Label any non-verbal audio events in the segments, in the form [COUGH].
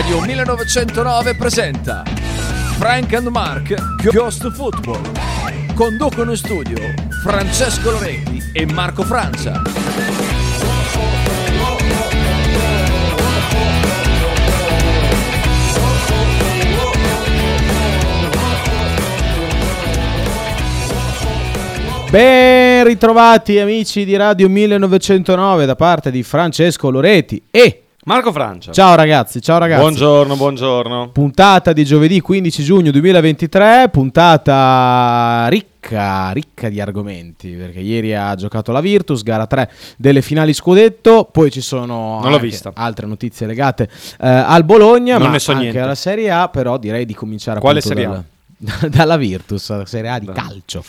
Radio 1909 presenta Frank and Mark Ghost Football. Conducono in studio Francesco Loretti e Marco Francia. Ben ritrovati amici di Radio 1909 da parte di Francesco Loretti e Marco Francia. ciao ragazzi, ciao ragazzi. Buongiorno, buongiorno. Puntata di giovedì 15 giugno 2023, puntata ricca, ricca di argomenti, perché ieri ha giocato la Virtus, gara 3 delle finali scudetto, poi ci sono Non l'ho anche vista. altre notizie legate eh, al Bologna, Non ma ne so anche niente. alla Serie A, però direi di cominciare Quale appunto Serie A? dalla- [LAUGHS] dalla Virtus, Serie A di calcio.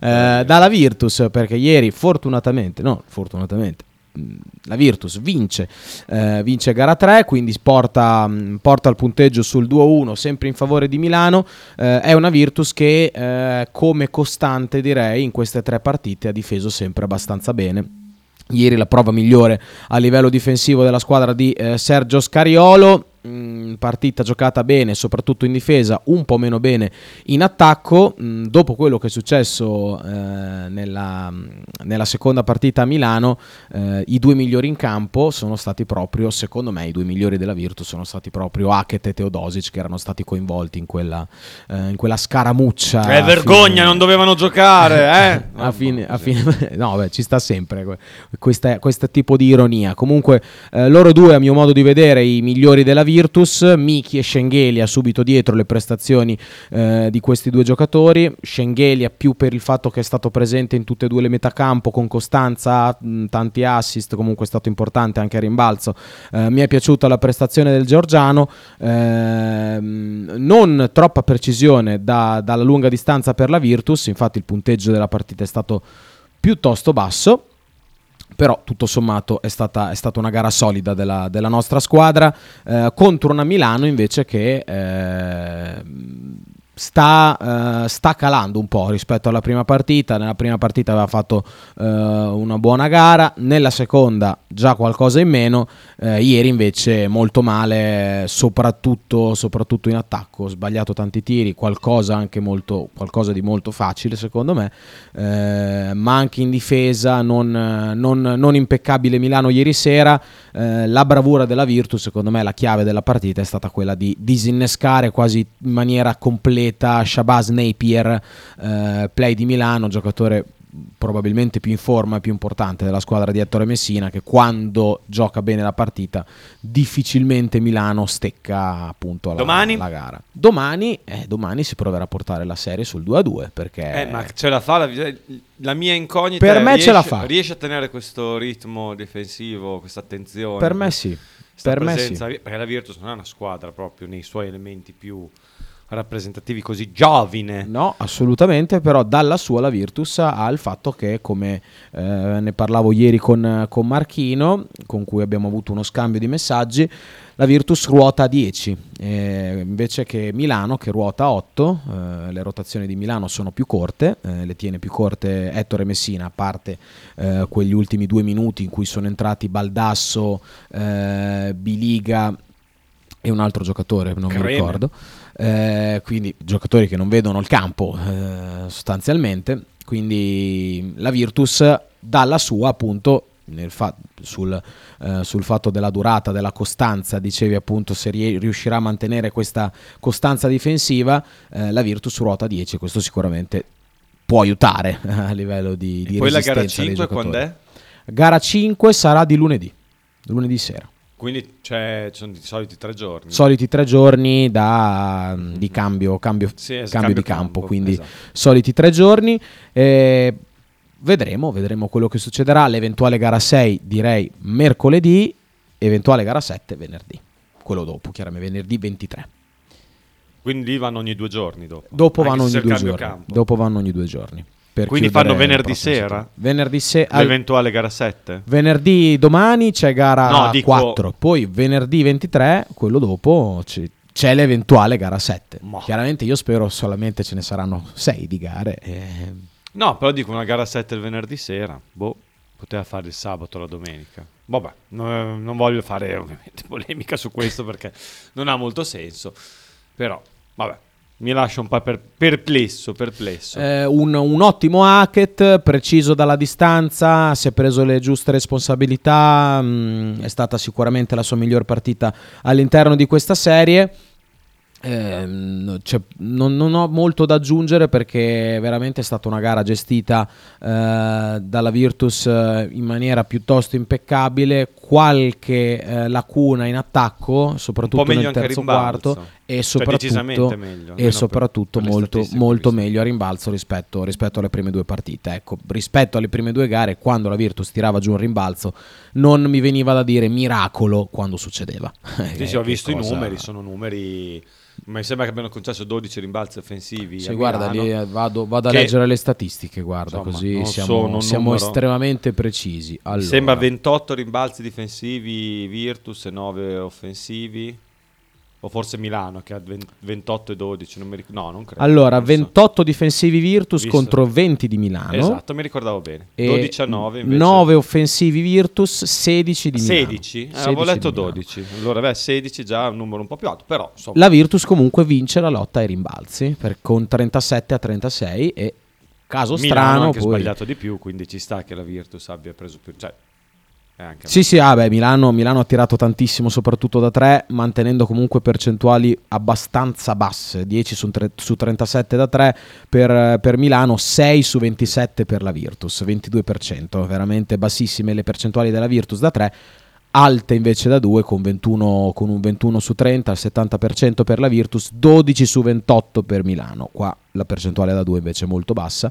Eh, dalla Virtus, perché ieri fortunatamente, no, fortunatamente, la Virtus vince, eh, vince gara 3, quindi porta, porta il punteggio sul 2-1, sempre in favore di Milano. Eh, è una Virtus che eh, come costante direi in queste tre partite ha difeso sempre abbastanza bene. Ieri la prova migliore a livello difensivo della squadra di eh, Sergio Scariolo. Mm, partita giocata bene, soprattutto in difesa, un po' meno bene in attacco. Mm, dopo quello che è successo eh, nella, nella seconda partita a Milano, eh, i due migliori in campo sono stati proprio, secondo me, i due migliori della Virtus sono stati proprio Hackett e Teodosic che erano stati coinvolti in quella, eh, in quella scaramuccia. Eh, a vergogna, fine- non dovevano giocare, eh. [LAUGHS] a fine, a fine- [LAUGHS] no, beh, ci sta sempre questo tipo di ironia. Comunque, eh, loro due, a mio modo di vedere, i migliori della Virtus. Miki e Schengelia subito dietro le prestazioni eh, di questi due giocatori. Schengelia più per il fatto che è stato presente in tutte e due le metacampo con costanza, mh, tanti assist, comunque è stato importante anche a rimbalzo. Eh, mi è piaciuta la prestazione del Giorgiano. Ehm, non troppa precisione da- dalla lunga distanza per la Virtus, infatti il punteggio della partita è stato piuttosto basso. Però tutto sommato è stata, è stata una gara solida della, della nostra squadra eh, contro una Milano invece che eh, sta, eh, sta calando un po' rispetto alla prima partita. Nella prima partita aveva fatto eh, una buona gara, nella seconda già qualcosa in meno. Eh, ieri invece molto male, soprattutto, soprattutto in attacco. Ho sbagliato tanti tiri, qualcosa anche molto, qualcosa di molto facile secondo me. Ma anche in difesa non, non- non impeccabile Milano ieri sera. La bravura della Virtus, secondo me, la chiave della partita è stata quella di disinnescare quasi in maniera completa Shabazz Napier, eh, play di Milano, giocatore probabilmente più in forma e più importante della squadra di Ettore Messina che quando gioca bene la partita difficilmente Milano stecca appunto la, Domani? la gara domani, eh, domani si proverà a portare la serie sul 2-2 perché Eh, ma ce la fa la, la mia incognita Per me ce riesce, la fa. Riesce a tenere questo ritmo difensivo, questa attenzione. per me sì per me presenza, sì. Perché la Virtus non è una squadra proprio nei suoi elementi più rappresentativi così giovine. No, assolutamente, però dalla sua la Virtus ha il fatto che, come eh, ne parlavo ieri con, con Marchino, con cui abbiamo avuto uno scambio di messaggi, la Virtus ruota a 10, eh, invece che Milano che ruota a 8, eh, le rotazioni di Milano sono più corte, eh, le tiene più corte Ettore Messina, a parte eh, quegli ultimi due minuti in cui sono entrati Baldasso, eh, Biliga e un altro giocatore, non mi Creme. ricordo. Eh, quindi giocatori che non vedono il campo eh, sostanzialmente. Quindi la Virtus dalla sua appunto fa- sul, eh, sul fatto della durata, della costanza, dicevi appunto se rie- riuscirà a mantenere questa costanza difensiva, eh, la Virtus ruota a 10, questo sicuramente può aiutare [LAUGHS] a livello di, di Poi la gara resistenza dei 5 giocatori. quando è? Gara 5 sarà di lunedì, lunedì sera. Quindi c'è, ci sono i soliti tre giorni. Soliti tre giorni da, di cambio, cambio, Sì, es- cambio di cambio campo, campo, quindi esatto. soliti tre giorni. Eh, vedremo, vedremo quello che succederà. L'eventuale gara 6 direi mercoledì, eventuale gara 7 venerdì. Quello dopo, chiaramente venerdì 23. Quindi lì vanno ogni due giorni dopo. Dopo vanno ogni due cambio giorni. Dopo vanno ogni due giorni. Quindi fanno venerdì sera? Venerdì sera. L'eventuale gara 7? Venerdì domani c'è gara No, dico- 4, poi venerdì 23, quello dopo c- c'è l'eventuale gara 7. Ma. Chiaramente io spero solamente ce ne saranno 6 di gare. eh, No, però dico una gara 7 il venerdì sera. Boh. poteva fare il sabato o la domenica. Vabbè, no- non voglio fare ovviamente [LAUGHS] polemica su questo perché non ha molto senso, però vabbè, mi lascia un po' per- perplesso, perplesso. Eh, un, un ottimo Hackett, preciso dalla distanza, si è preso le giuste responsabilità, mh, è stata sicuramente la sua miglior partita all'interno di questa serie. Ehm, cioè, non, non ho molto da aggiungere perché veramente è stata una gara gestita eh, dalla Virtus eh, in maniera piuttosto impeccabile. Qualche eh, lacuna in attacco, soprattutto nel terzo quarto, e Cioè, soprattutto, decisamente meglio, e soprattutto per- per le molto, molto meglio a rimbalzo rispetto, rispetto alle prime due partite. Ecco, rispetto alle prime due gare, quando la Virtus tirava giù un rimbalzo, non mi veniva da dire miracolo quando succedeva. Sì, [LAUGHS] Eh, sì, ho che visto cosa- i numeri, sono numeri... Mi sembra che abbiano concesso 12 rimbalzi offensivi. Sì, guarda, Milano. lì, eh, vado, vado a leggere le statistiche, guarda, Insomma, così siamo, siamo estremamente precisi. Allora, sembra 28 rimbalzi difensivi Virtus e 9 offensivi. O forse Milano che ha 20 28 e 12, non mi ric- no, non credo. Allora, non so. 28 difensivi Virtus Visto. contro 20 di Milano. Esatto, mi ricordavo bene. e 12 a 9 invece. 9 offensivi Virtus, 16 di Milano. 16? Eh, 16 avevo letto di Milano. 12. Allora, beh, 16 già un numero un po' più alto, però insomma. La Virtus comunque vince la lotta ai rimbalzi per- con 37 a 36 e caso Milano ha strano anche poi... sbagliato di più, quindi ci sta che la Virtus abbia preso più, cioè Sì, sì, ah, beh, Milano, Milano ha tirato tantissimo, soprattutto da 3, mantenendo comunque percentuali abbastanza basse, 10 su, tre- su 37 da 3 per, per Milano, 6 su 27 per la Virtus, 22%, veramente bassissime le percentuali della Virtus da 3, alte invece da 2 con, 21, con un 21 su 30, il 70% per la Virtus, 12 su 28 per Milano, qua la percentuale da 2 invece è molto bassa,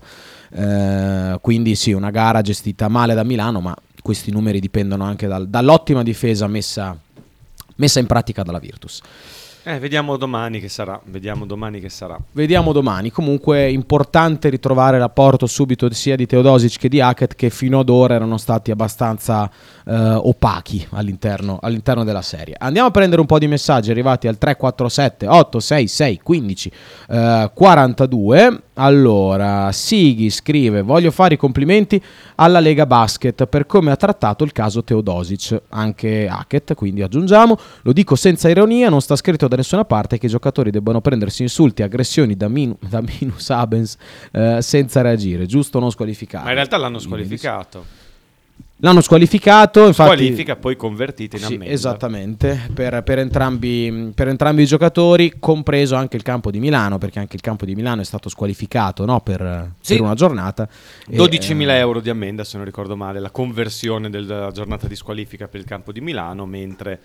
Eh, quindi sì, una gara gestita male da Milano, ma questi numeri dipendono anche dal- dall'ottima difesa messa, messa in pratica dalla Virtus. Eh, vediamo domani che sarà, vediamo domani che sarà. Vediamo domani. Comunque è importante ritrovare l'apporto subito sia di Teodosic che di Hackett che fino ad ora erano stati abbastanza eh, opachi all'interno, all'interno della serie. Andiamo a prendere un po' di messaggi arrivati al 347 866 15 eh, 42. Allora, Sighi scrive: Voglio fare i complimenti alla Lega Basket per come ha trattato il caso Teodosic, anche Hackett. Quindi aggiungiamo: Lo dico senza ironia, non sta scritto da nessuna parte che i giocatori debbano prendersi insulti e aggressioni da, minu- [LAUGHS] da minus abens eh, senza reagire. Giusto non squalificare? Ma in realtà l'hanno squalificato. L'hanno squalificato, infatti. Squalifica poi convertita in Sì, ammenda. esattamente, per, per entrambi, per entrambi i giocatori, compreso anche il campo di Milano, perché anche il campo di Milano è stato squalificato no, per, Sì. per una giornata. E, 12.000 eh, euro di ammenda, se non ricordo male, la conversione della giornata di squalifica per il campo di Milano, mentre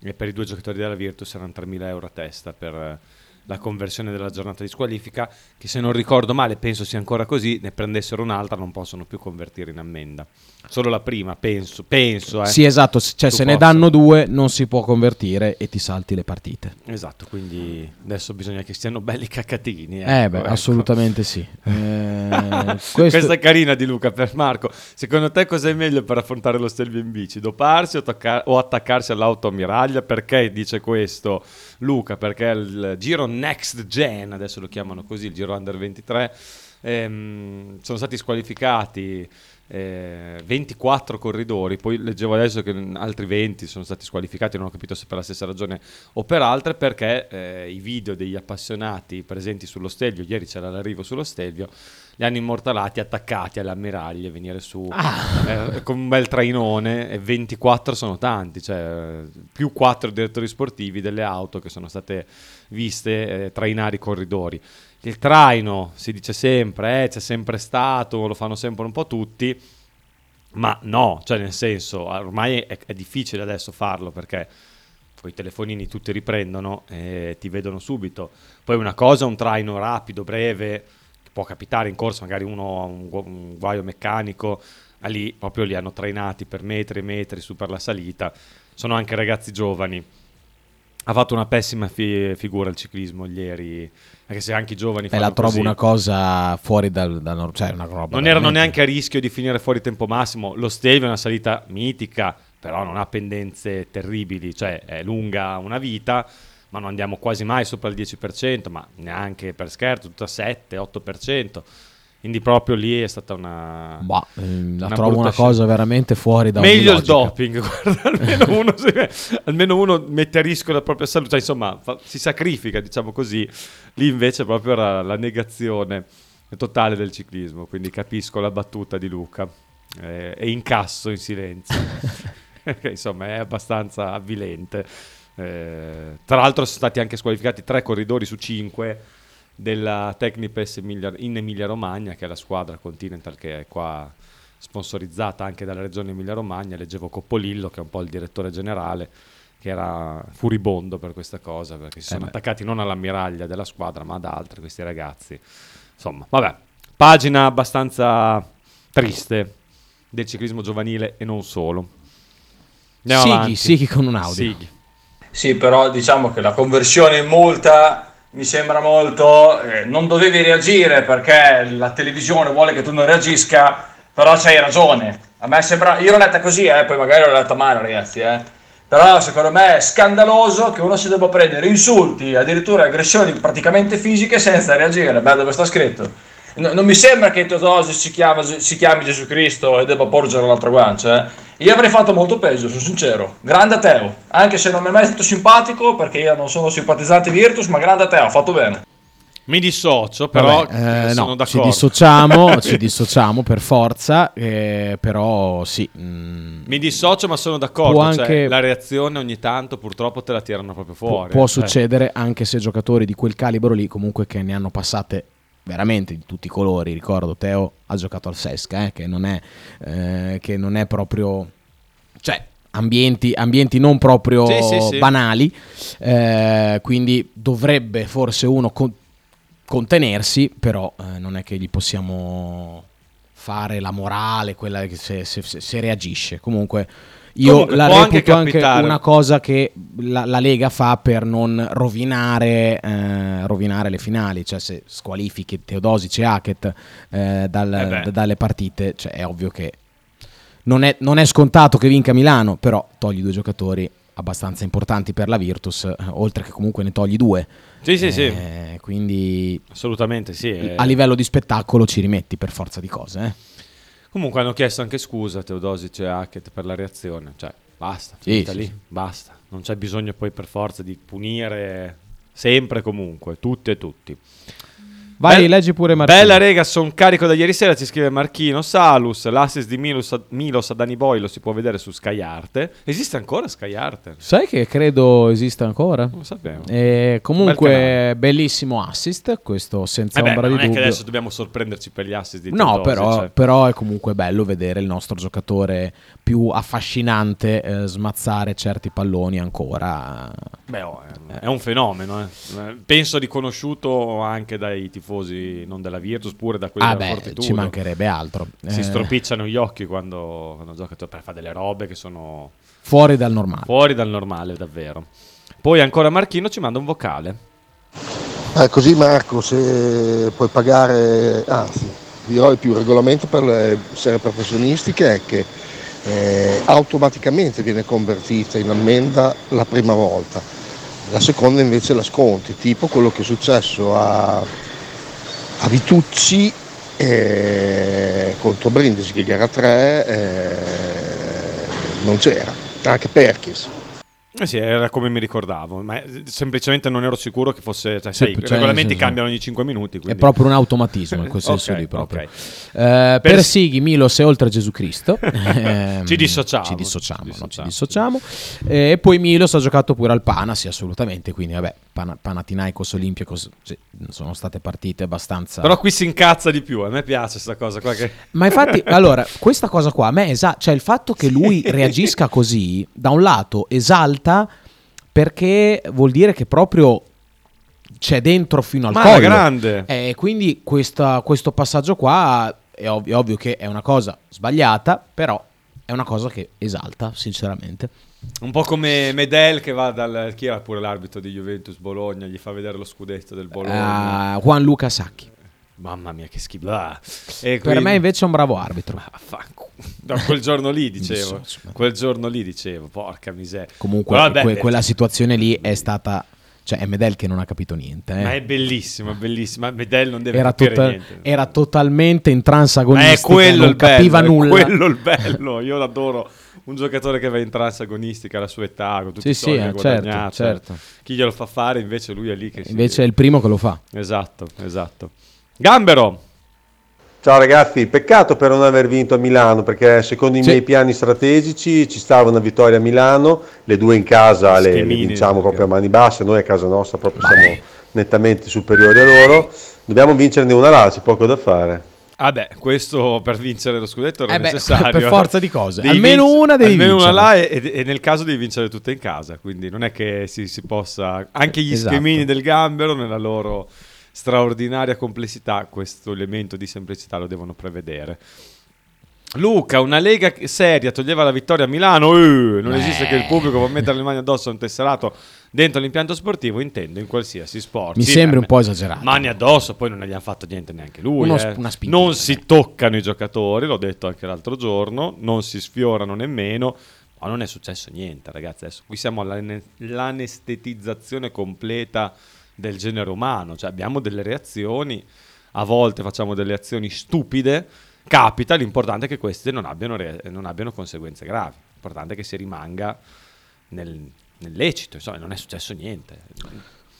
eh, per i due giocatori della Virtus erano 3.000 euro a testa per la conversione della giornata di squalifica, che se non ricordo male, penso sia ancora così, ne prendessero un'altra, non possono più convertire in ammenda. Solo la prima, penso, penso. Eh. Sì, esatto, cioè se ne possa. danno due non si può convertire e ti salti le partite. Esatto, quindi adesso bisogna che stiano belli caccatini. Eh ecco, beh, ecco. assolutamente sì. [LAUGHS] Eh, questo- Questa è carina di Luca per Marco. Secondo te cosa è meglio per affrontare lo Stelvio in bici? Doparsi o, tocca- o attaccarsi all'auto ammiraglia? Perché dice questo Luca? Perché il giro Next Gen, adesso lo chiamano così, il giro Under 23, ehm, sono stati squalificati eh, 24 corridori, poi leggevo adesso che altri 20 sono stati squalificati, non ho capito se per la stessa ragione o per altre, perché eh, i video degli appassionati presenti sullo Stelvio, ieri c'era l'arrivo sullo Stelvio, li hanno immortalati attaccati alle ammiraglie, venire su eh, con un bel trainone e 24 sono tanti, cioè più 4 direttori sportivi delle auto che sono state viste eh, trainare i corridori. Il traino si dice sempre, eh, c'è sempre stato, lo fanno sempre un po' tutti, ma no, cioè nel senso, ormai è, è difficile adesso farlo perché i telefonini tutti riprendono e ti vedono subito. Poi una cosa, un traino rapido, breve, può capitare in corsa, magari uno ha un, gu- un guaio meccanico, ma lì proprio li hanno trainati per metri e metri su per la salita. Sono anche ragazzi giovani. Ha fatto una pessima fi- figura il ciclismo ieri, anche se anche i giovani fanno la trovo così. una cosa fuori dal... dal cioè una roba Non erano neanche a rischio di finire fuori tempo massimo. Lo Stelvio è una salita mitica, però non ha pendenze terribili, cioè è lunga una vita, ma non andiamo quasi mai sopra il 10%, ma neanche per scherzo, tutta 7-8%. Quindi proprio lì è stata una... Bah, ehm, la Una trovo una cosa veramente fuori da Meglio il doping, [LAUGHS] guarda, almeno [LAUGHS] uno, si- almeno uno mette a rischio la propria salute, cioè, insomma, fa- si sacrifica, diciamo così. Lì invece proprio era la negazione totale del ciclismo, quindi capisco la battuta di Luca eh, e incasso in silenzio. [LAUGHS] Insomma, è abbastanza avvilente. Eh, tra l'altro sono stati anche squalificati tre corridori su cinque della Technipes in Emilia Romagna, che è la squadra Continental che è qua sponsorizzata anche dalla regione Emilia Romagna. Leggevo Coppolillo, che è un po' il direttore generale, che era furibondo per questa cosa, perché si Eh sono beh. attaccati non all'ammiraglia della squadra, ma ad altri, questi ragazzi. Insomma, vabbè, pagina abbastanza triste del ciclismo giovanile e non solo. Andiamo Sighi, avanti. Sighi con un audio. Sighi. Sì, però diciamo che la conversione in multa mi sembra molto. eh, non dovevi reagire perché la televisione vuole che tu non reagisca, però c'hai ragione. A me sembra. Io l'ho letta così, eh, poi magari l'ho letta male, ragazzi, eh. Però secondo me è scandaloso che uno si debba prendere insulti, addirittura aggressioni praticamente fisiche senza reagire. Beh, dove sta scritto? No- non mi sembra che Teodosi si, si chiami Gesù Cristo e debba porgere l'altra guancia. eh. Io avrei fatto molto peggio, sono sincero. Grande Teo, anche se non mi è mai stato simpatico perché io non sono simpatizzante Virtus, ma grande Teo, ha fatto bene. Mi dissocio, però Vabbè, eh, eh, sono no, ci d'accordo. dissociamo, [LAUGHS] ci dissociamo per forza, eh, però sì. mm, Mi dissocio, ma sono d'accordo. Può cioè, anche- la reazione ogni tanto purtroppo te la tirano proprio può, fuori. può eh. succedere anche se giocatori di quel calibro lì comunque che ne hanno passate veramente di tutti i colori. Ricordo Teo ha giocato al Sesca, eh, che, non è, eh, che non è proprio... Cioè, ambienti, ambienti non proprio Sì, sì, sì. banali, eh, quindi dovrebbe forse uno con- contenersi, però eh, non è che gli possiamo fare la morale, quella che se, se- se- se reagisce. Comunque io Comunque, la anche reputo anche, capitare. una cosa che la, la Lega fa per non rovinare, eh, rovinare le finali, cioè se squalifichi Teodosic e Hackett eh, dal- Eh d- dalle partite, cioè è ovvio che non è, non è scontato che vinca Milano, però togli due giocatori abbastanza importanti per la Virtus, eh, oltre che comunque ne togli due. Sì, sì, sì. Eh, Quindi Assolutamente sì. eh. a livello di spettacolo ci rimetti per forza di cose. eh. Comunque hanno chiesto anche scusa a Teodosic e Hackett per la reazione. Cioè, basta, Sì, finita sì, lì, sì. basta. Non c'è bisogno poi per forza di punire sempre e comunque, tutti e tutti. Vai, Bel- leggi pure Martino. Bella rega, sono carico da ieri sera, ci scrive Marchino Salus, l'assist di Milos, Milos a Dani Boy lo si può vedere su Sky Arte. Esiste ancora Sky Arte? Sai che credo esista ancora? Non lo sapevo. Eh, Bel comunque, bellissimo assist, questo senza Eh beh, ombra non di è che dubbio. adesso dobbiamo sorprenderci per gli assist di No, però, cioè. però è comunque bello vedere il nostro giocatore più affascinante eh, smazzare certi palloni ancora. Beh, oh, è, è un fenomeno. eh. Penso riconosciuto anche dai tifosi non della Virtus, pure da quelli Ah, della beh, Fortitudo. ci mancherebbe altro. Si Eh, stropicciano gli occhi quando, quando gioca cioè, per fare delle robe che sono fuori dal normale. fuori dal normale, davvero. Poi ancora Marchino ci manda un vocale. Eh, così Marco, se puoi pagare, anzi, dirò il più regolamento per le serie professionistiche è che eh, automaticamente viene convertita in ammenda la prima volta, la seconda invece la sconti, tipo quello che è successo a, a Vitucci eh, contro Brindisi che gara 3 eh, non c'era, anche Perkins. Eh sì, era come mi ricordavo, ma eh, semplicemente non ero sicuro che fosse... Cioè, sai, Sì, i cioè, regolamenti nel senso- cambiano ogni 5 minuti. È quindi- proprio un automatismo in [LAUGHS] quel senso Ok, lì proprio. ok. Eh, per, Per- Sighi, Milos è oltre a Gesù Cristo. [LAUGHS] Ehm, Ci dissociamo. Ci dissociamo, Ci no, ci dissociamo. dissociamo. Eh, E poi Milos ha giocato pure al Pana, sì, assolutamente. Quindi, vabbè, Pana- Panathinaikos, Olympiacos, sì, sono state partite abbastanza. Però qui si incazza di più, a me piace questa cosa qua che... [LAUGHS] Ma infatti, allora, questa cosa qua a me esa- cioè il fatto che lui reagisca così, da un lato esalta perché vuol dire che proprio c'è dentro fino al Ma collo. grande! E quindi questa- questo passaggio qua è ovvio, è ovvio che è una cosa sbagliata, però è una cosa che esalta, sinceramente. Un po' come Medel che va dal... Chi era pure l'arbitro di Juventus Bologna, gli fa vedere lo scudetto del Bologna. Ah, Juan Luca Sacchi. Mamma mia che schifo. Ah. Per quindi- me invece è un bravo arbitro. Ah. Da quel giorno lì dicevo. Quel giorno lì dicevo, porca miseria. Comunque Vabbè, que- eh, quella situazione lì è stata Cioè, è Medel che non ha capito niente. eh. Ma è bellissimo, è bellissimo. Medel non deve Era, capire tota- niente. era totalmente in è agonistica, non bello, capiva è nulla. quello il bello. Io l'adoro. Un giocatore che va in trance agonistica alla sua età, con tutti Sì, i sì, soldi che eh, certo, certo. Chi glielo fa fare, invece lui è lì che si- Invece è il primo che lo fa. Esatto, esatto. Gambero. Ciao ragazzi, peccato per non aver vinto a Milano perché secondo i Sì. miei piani strategici ci stava una vittoria a Milano, le due in casa le, le vinciamo proprio a mani basse, noi a casa nostra proprio siamo nettamente superiori a loro, dobbiamo vincerne una là, c'è poco da fare. Vabbè, questo per vincere lo scudetto era Eh beh, necessario. [LAUGHS] per forza di cose. Devi Almeno vinc- una devi Almeno una vincerla. là e, e nel caso devi vincere tutte in casa. Quindi non è che si, si possa... Anche gli Esatto. schemini del gambero nella loro straordinaria complessità, questo elemento di semplicità lo devono prevedere. Luca, una lega seria toglieva la vittoria a Milano. Eh, non esiste che il pubblico può mettere le mani addosso a un tesserato dentro l'impianto sportivo, intendo in qualsiasi sport. Mi Sì, sembra beh, un po' esagerato. Mani addosso, poi non ne gli hanno fatto niente neanche lui. Uno eh. spintina, non si toccano i giocatori, l'ho detto anche l'altro giorno, non si sfiorano nemmeno. Ma non è successo niente, ragazzi. Adesso qui siamo all'anestetizzazione completa del genere umano. Cioè, abbiamo delle reazioni, a volte facciamo delle azioni stupide. Capita, l'importante è che queste non abbiano, re- non abbiano conseguenze gravi. L'importante è che si rimanga nel, nel lecito. Insomma, non è successo niente.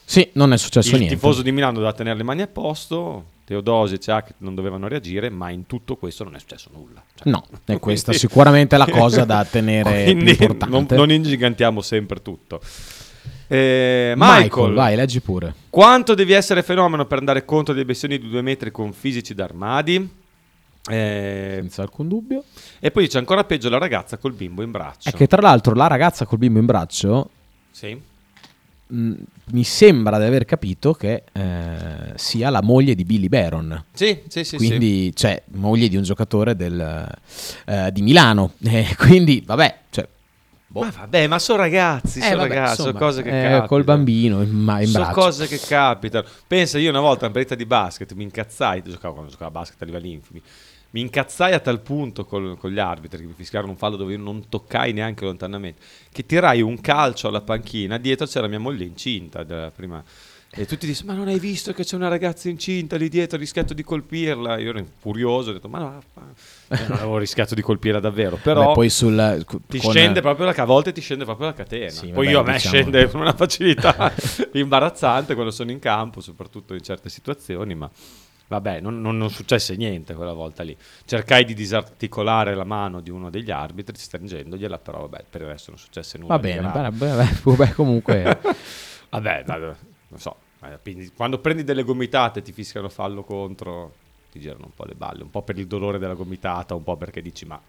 Sì, non è successo Il niente. tifoso di Milano doveva tenere le mani a posto, Teodosi e Ciac non dovevano reagire, ma in tutto questo non è successo nulla. Cioè, No, è questa quindi- sicuramente la cosa da [LAUGHS] tenere Quindi importante. non, non ingigantiamo sempre tutto. Eh, Michael, Michael, vai, leggi pure. quanto devi essere fenomeno per andare contro dei bestioni di due metri con fisici d'armadi? Eh, Senza alcun dubbio. e poi dice ancora peggio la ragazza col bimbo in braccio. È che tra l'altro la ragazza col bimbo in braccio Sì. mh, mi sembra di aver capito che eh, sia la moglie di Billy Baron. Sì, sì, sì, sì. quindi, cioè, moglie di un giocatore del, eh, di Milano. [LAUGHS] Eh, quindi, vabbè, cioè, Ma vabbè, ma sono ragazzi, eh, sono vabbè, ragazzi, sono insomma, cose che eh, capitano. col bambino in, ma- in sono cose che capitano. Pensa, io una volta in partita di basket mi incazzai, giocavo quando giocavo a basket a livelli infimi, mi incazzai a tal punto col- con gli arbitri che mi fischiarono un fallo dove io non toccai neanche lontanamente, che tirai un calcio alla panchina, dietro c'era mia moglie incinta della prima... E tutti dicono, ma non hai visto che c'è una ragazza incinta lì dietro, ho rischiato di colpirla. Io ero furioso, ho detto, ma no, Cioè, non avevo rischiato di colpirla davvero. Però Beh, poi sul, ti con- scende proprio la, a volte ti scende proprio la catena. Sì, Poi vabbè, io a me diciamo- scende con [LAUGHS] una facilità [LAUGHS] imbarazzante quando sono in campo, soprattutto in certe situazioni, ma vabbè, non, non- non successe niente quella volta lì. Cercai di disarticolare la mano di uno degli arbitri stringendogliela, però vabbè, per il resto non successe nulla. Va bene, vabbè, comunque... [LAUGHS] Vabbè, dai, non so, eh, quando prendi delle gomitate e ti fischiano fallo contro, ti girano un po' le balle, un po' per il dolore della gomitata, un po' perché dici ma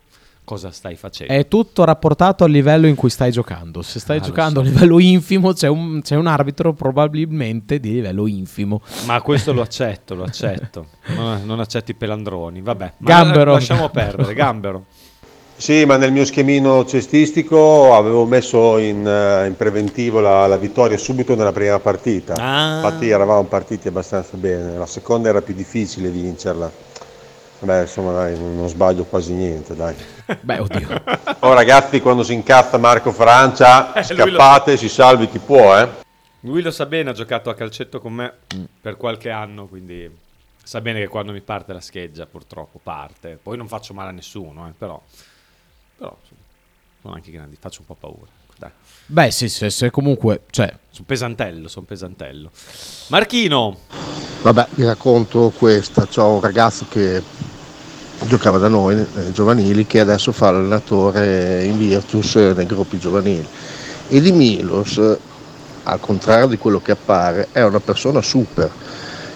cosa stai facendo? È tutto rapportato al livello in cui stai giocando. Se stai Ah, giocando so. a livello infimo, c'è un, c'è un arbitro probabilmente di livello infimo. Ma questo lo accetto, lo accetto. [LAUGHS] Non, non accetto i pelandroni. Vabbè, Gambero. lasciamo perdere. [LAUGHS] Gambero. Sì, ma nel mio schemino cestistico avevo messo in, eh, in preventivo la, la vittoria subito nella prima partita. Ah. Infatti eravamo partiti abbastanza bene, la seconda era più difficile vincerla. Beh, insomma, dai, non sbaglio quasi niente, dai. [LAUGHS] Beh, oddio. Oh ragazzi, quando si incazza Marco Francia, Eh, lui lo- scappate, si salvi chi può, eh. Lui lo sa bene, ha giocato a calcetto con me per qualche anno, quindi sa bene che quando mi parte la scheggia, purtroppo parte. Poi non faccio male a nessuno, eh, però, però insomma, sono anche grandi, faccio un po' paura. Dai. Beh, sì, sì, se comunque... Cioè, Sono pesantello, sono pesantello. Marchino, Vabbè, vi racconto questa. C'ho un ragazzo che giocava da noi, eh, giovanili, che adesso fa l'allenatore in Virtus eh, nei gruppi giovanili. E di Milos, eh, al contrario di quello che appare, è una persona super,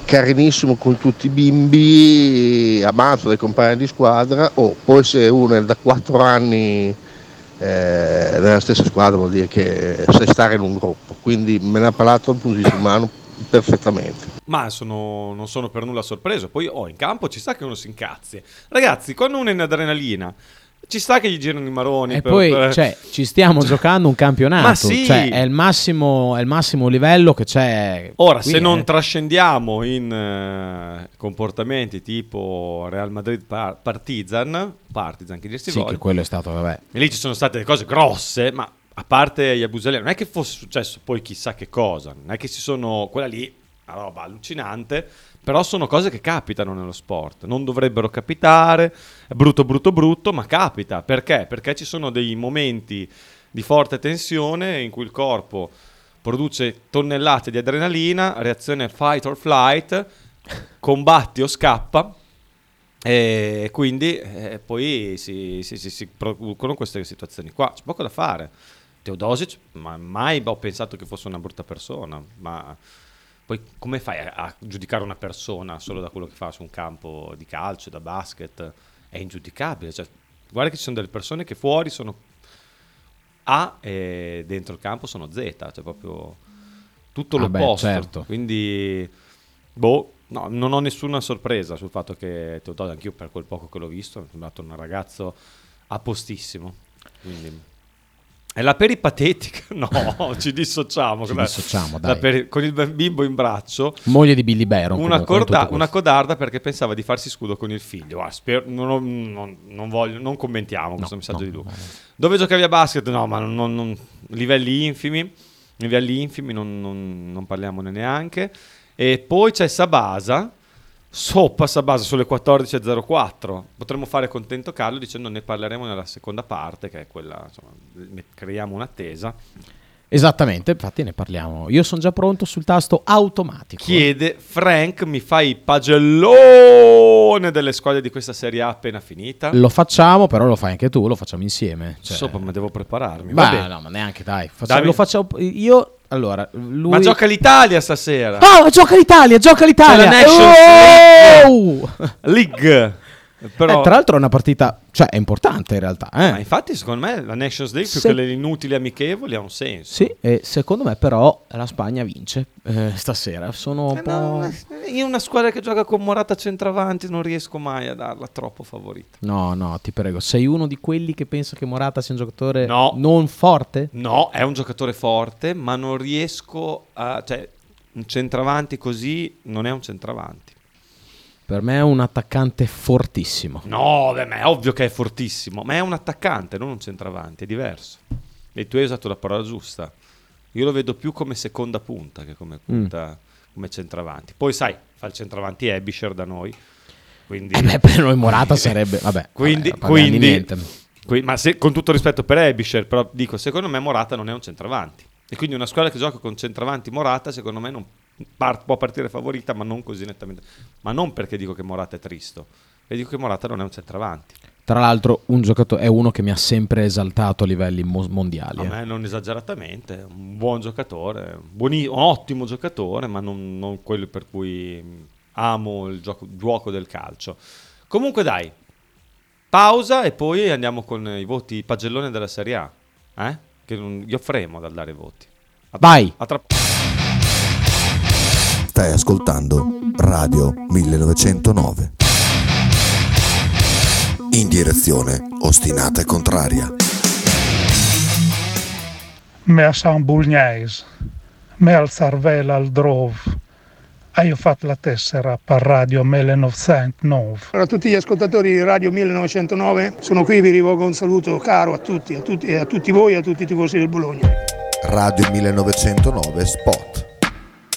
carinissimo con tutti i bimbi, amato dai compagni di squadra, o poi se uno è da 4 anni eh, nella stessa squadra vuol dire che sai stare in un gruppo, quindi me ne ha parlato dal punto di vista umano perfettamente. ma sono- non sono per nulla sorpreso. Poi oh, in campo ci sta che uno si incazzi. Ragazzi, quando uno è in adrenalina, ci sta che gli girano i maroni. e per- poi per- cioè, ci stiamo [LAUGHS] giocando un campionato. Ma sì! Cioè, è il, massimo, è il massimo livello che c'è. Ora, qui, se non eh. trascendiamo in eh, comportamenti tipo Real Madrid par- Partizan, Partizan che dir si Sì, voglia, che quello è stato, vabbè. e lì ci sono state cose grosse, ma a parte gli abusali, non è che fosse successo poi chissà che cosa, non è che si sono, quella lì, una roba allucinante, però sono cose che capitano nello sport, non dovrebbero capitare, brutto, brutto, brutto, ma capita, perché? Perché ci sono dei momenti di forte tensione in cui il corpo produce tonnellate di adrenalina, reazione fight or flight, combatti o scappa, e quindi eh, poi si, si, si, si producono queste situazioni qua. C'è poco da fare. Teodosic, ma mai ho pensato che fosse una brutta persona, ma poi come fai a, a, giudicare una persona solo da quello che fa su un campo di calcio, da basket? È ingiudicabile. Cioè, guarda che ci sono delle persone che fuori sono A e dentro il campo sono Z, cioè proprio tutto l'opposto. Ah beh, certo. Quindi, boh, no, non ho nessuna sorpresa sul fatto che Teodosic, anch'io per quel poco che l'ho visto, è sembrato un ragazzo a postissimo. Quindi è la peripatetica? [LAUGHS] No, ci dissociamo. Ci dissociamo, peri- con il bimbo in braccio. Moglie di Billy Baron. Una, corda- una codarda perché pensava di farsi scudo con il figlio. Ah, spero- non, non- non voglio, non commentiamo questo No, messaggio no, di Luca. no. Dove giocavi a basket? No, ma livelli infimi. Livelli infimi, non, non- non parliamone neanche. E poi c'è Sabasa. Soppa Sabasa sulle 14.04. Potremmo fare contento Carlo dicendo ne parleremo nella seconda parte, che è quella, insomma, creiamo un'attesa. Esattamente, infatti ne parliamo. Io sono già pronto sul tasto automatico. Chiede Frank, mi fai il pagellone delle squadre di questa Serie A appena finita? Lo facciamo, però lo fai anche tu, lo facciamo insieme. Cioè, Sopra, ma devo prepararmi. Va Beh, bene. no, ma neanche dai. Facciamo, lo facciamo io. Allora, lui. Ma gioca l'Italia stasera. Oh, gioca l'Italia, gioca l'Italia. C'è la Nations Oh! League. [LAUGHS] Però, Eh, tra l'altro è una partita, cioè è importante in realtà. eh. ma infatti, secondo me, la Nations League più Se- che le inutili amichevoli ha un senso. Sì, e secondo me però la Spagna vince eh, stasera. Sono un Eh, po'... no, io una squadra che gioca con Morata centravanti non riesco mai a darla troppo favorita. No, no, ti prego. Sei uno di quelli che pensa che Morata sia un giocatore No. non forte? No, è un giocatore forte, ma non riesco a... Cioè, un centravanti così non è un centravanti. Per me è un attaccante fortissimo. No, beh, ma è ovvio che è fortissimo, ma è un attaccante, non un centravanti, è diverso. E tu hai usato la parola giusta. Io lo vedo più come seconda punta che come punta, come centravanti. Poi sai, fa il centravanti Ebisher da noi. Quindi, Eh beh, per noi Morata sarebbe... Vabbè, [LAUGHS] quindi, vabbè, quindi- niente. qui- ma se- con tutto rispetto per Ebisher, però dico, secondo me Morata non è un centravanti. E quindi una squadra che gioca con centravanti Morata, secondo me non par- può partire favorita, ma non così nettamente. Ma non perché dico che Morata è tristo, e dico che Morata non è un centravanti. Tra l'altro un giocatore è uno che mi ha sempre esaltato a livelli mo- mondiali. A eh. me non esageratamente, un buon giocatore, un, buoni- un ottimo giocatore, ma non, non quello per cui amo il gioco, gioco del calcio. Comunque dai, pausa e poi andiamo con i voti pagellone della Serie A. Eh? Che non, io fremo dal dare voti. A- Vai. a tra- Stai ascoltando Radio 1909. In direzione ostinata e contraria. me a San Bulgnais, me al Sarvela al Drove. E io ho fatto la tessera per Radio 1909. Allora, a tutti gli ascoltatori di Radio 1909, sono qui, vi rivolgo un saluto caro a tutti, a tutti, a tutti voi e a tutti i tifosi del Bologna. Radio 1909 Spot.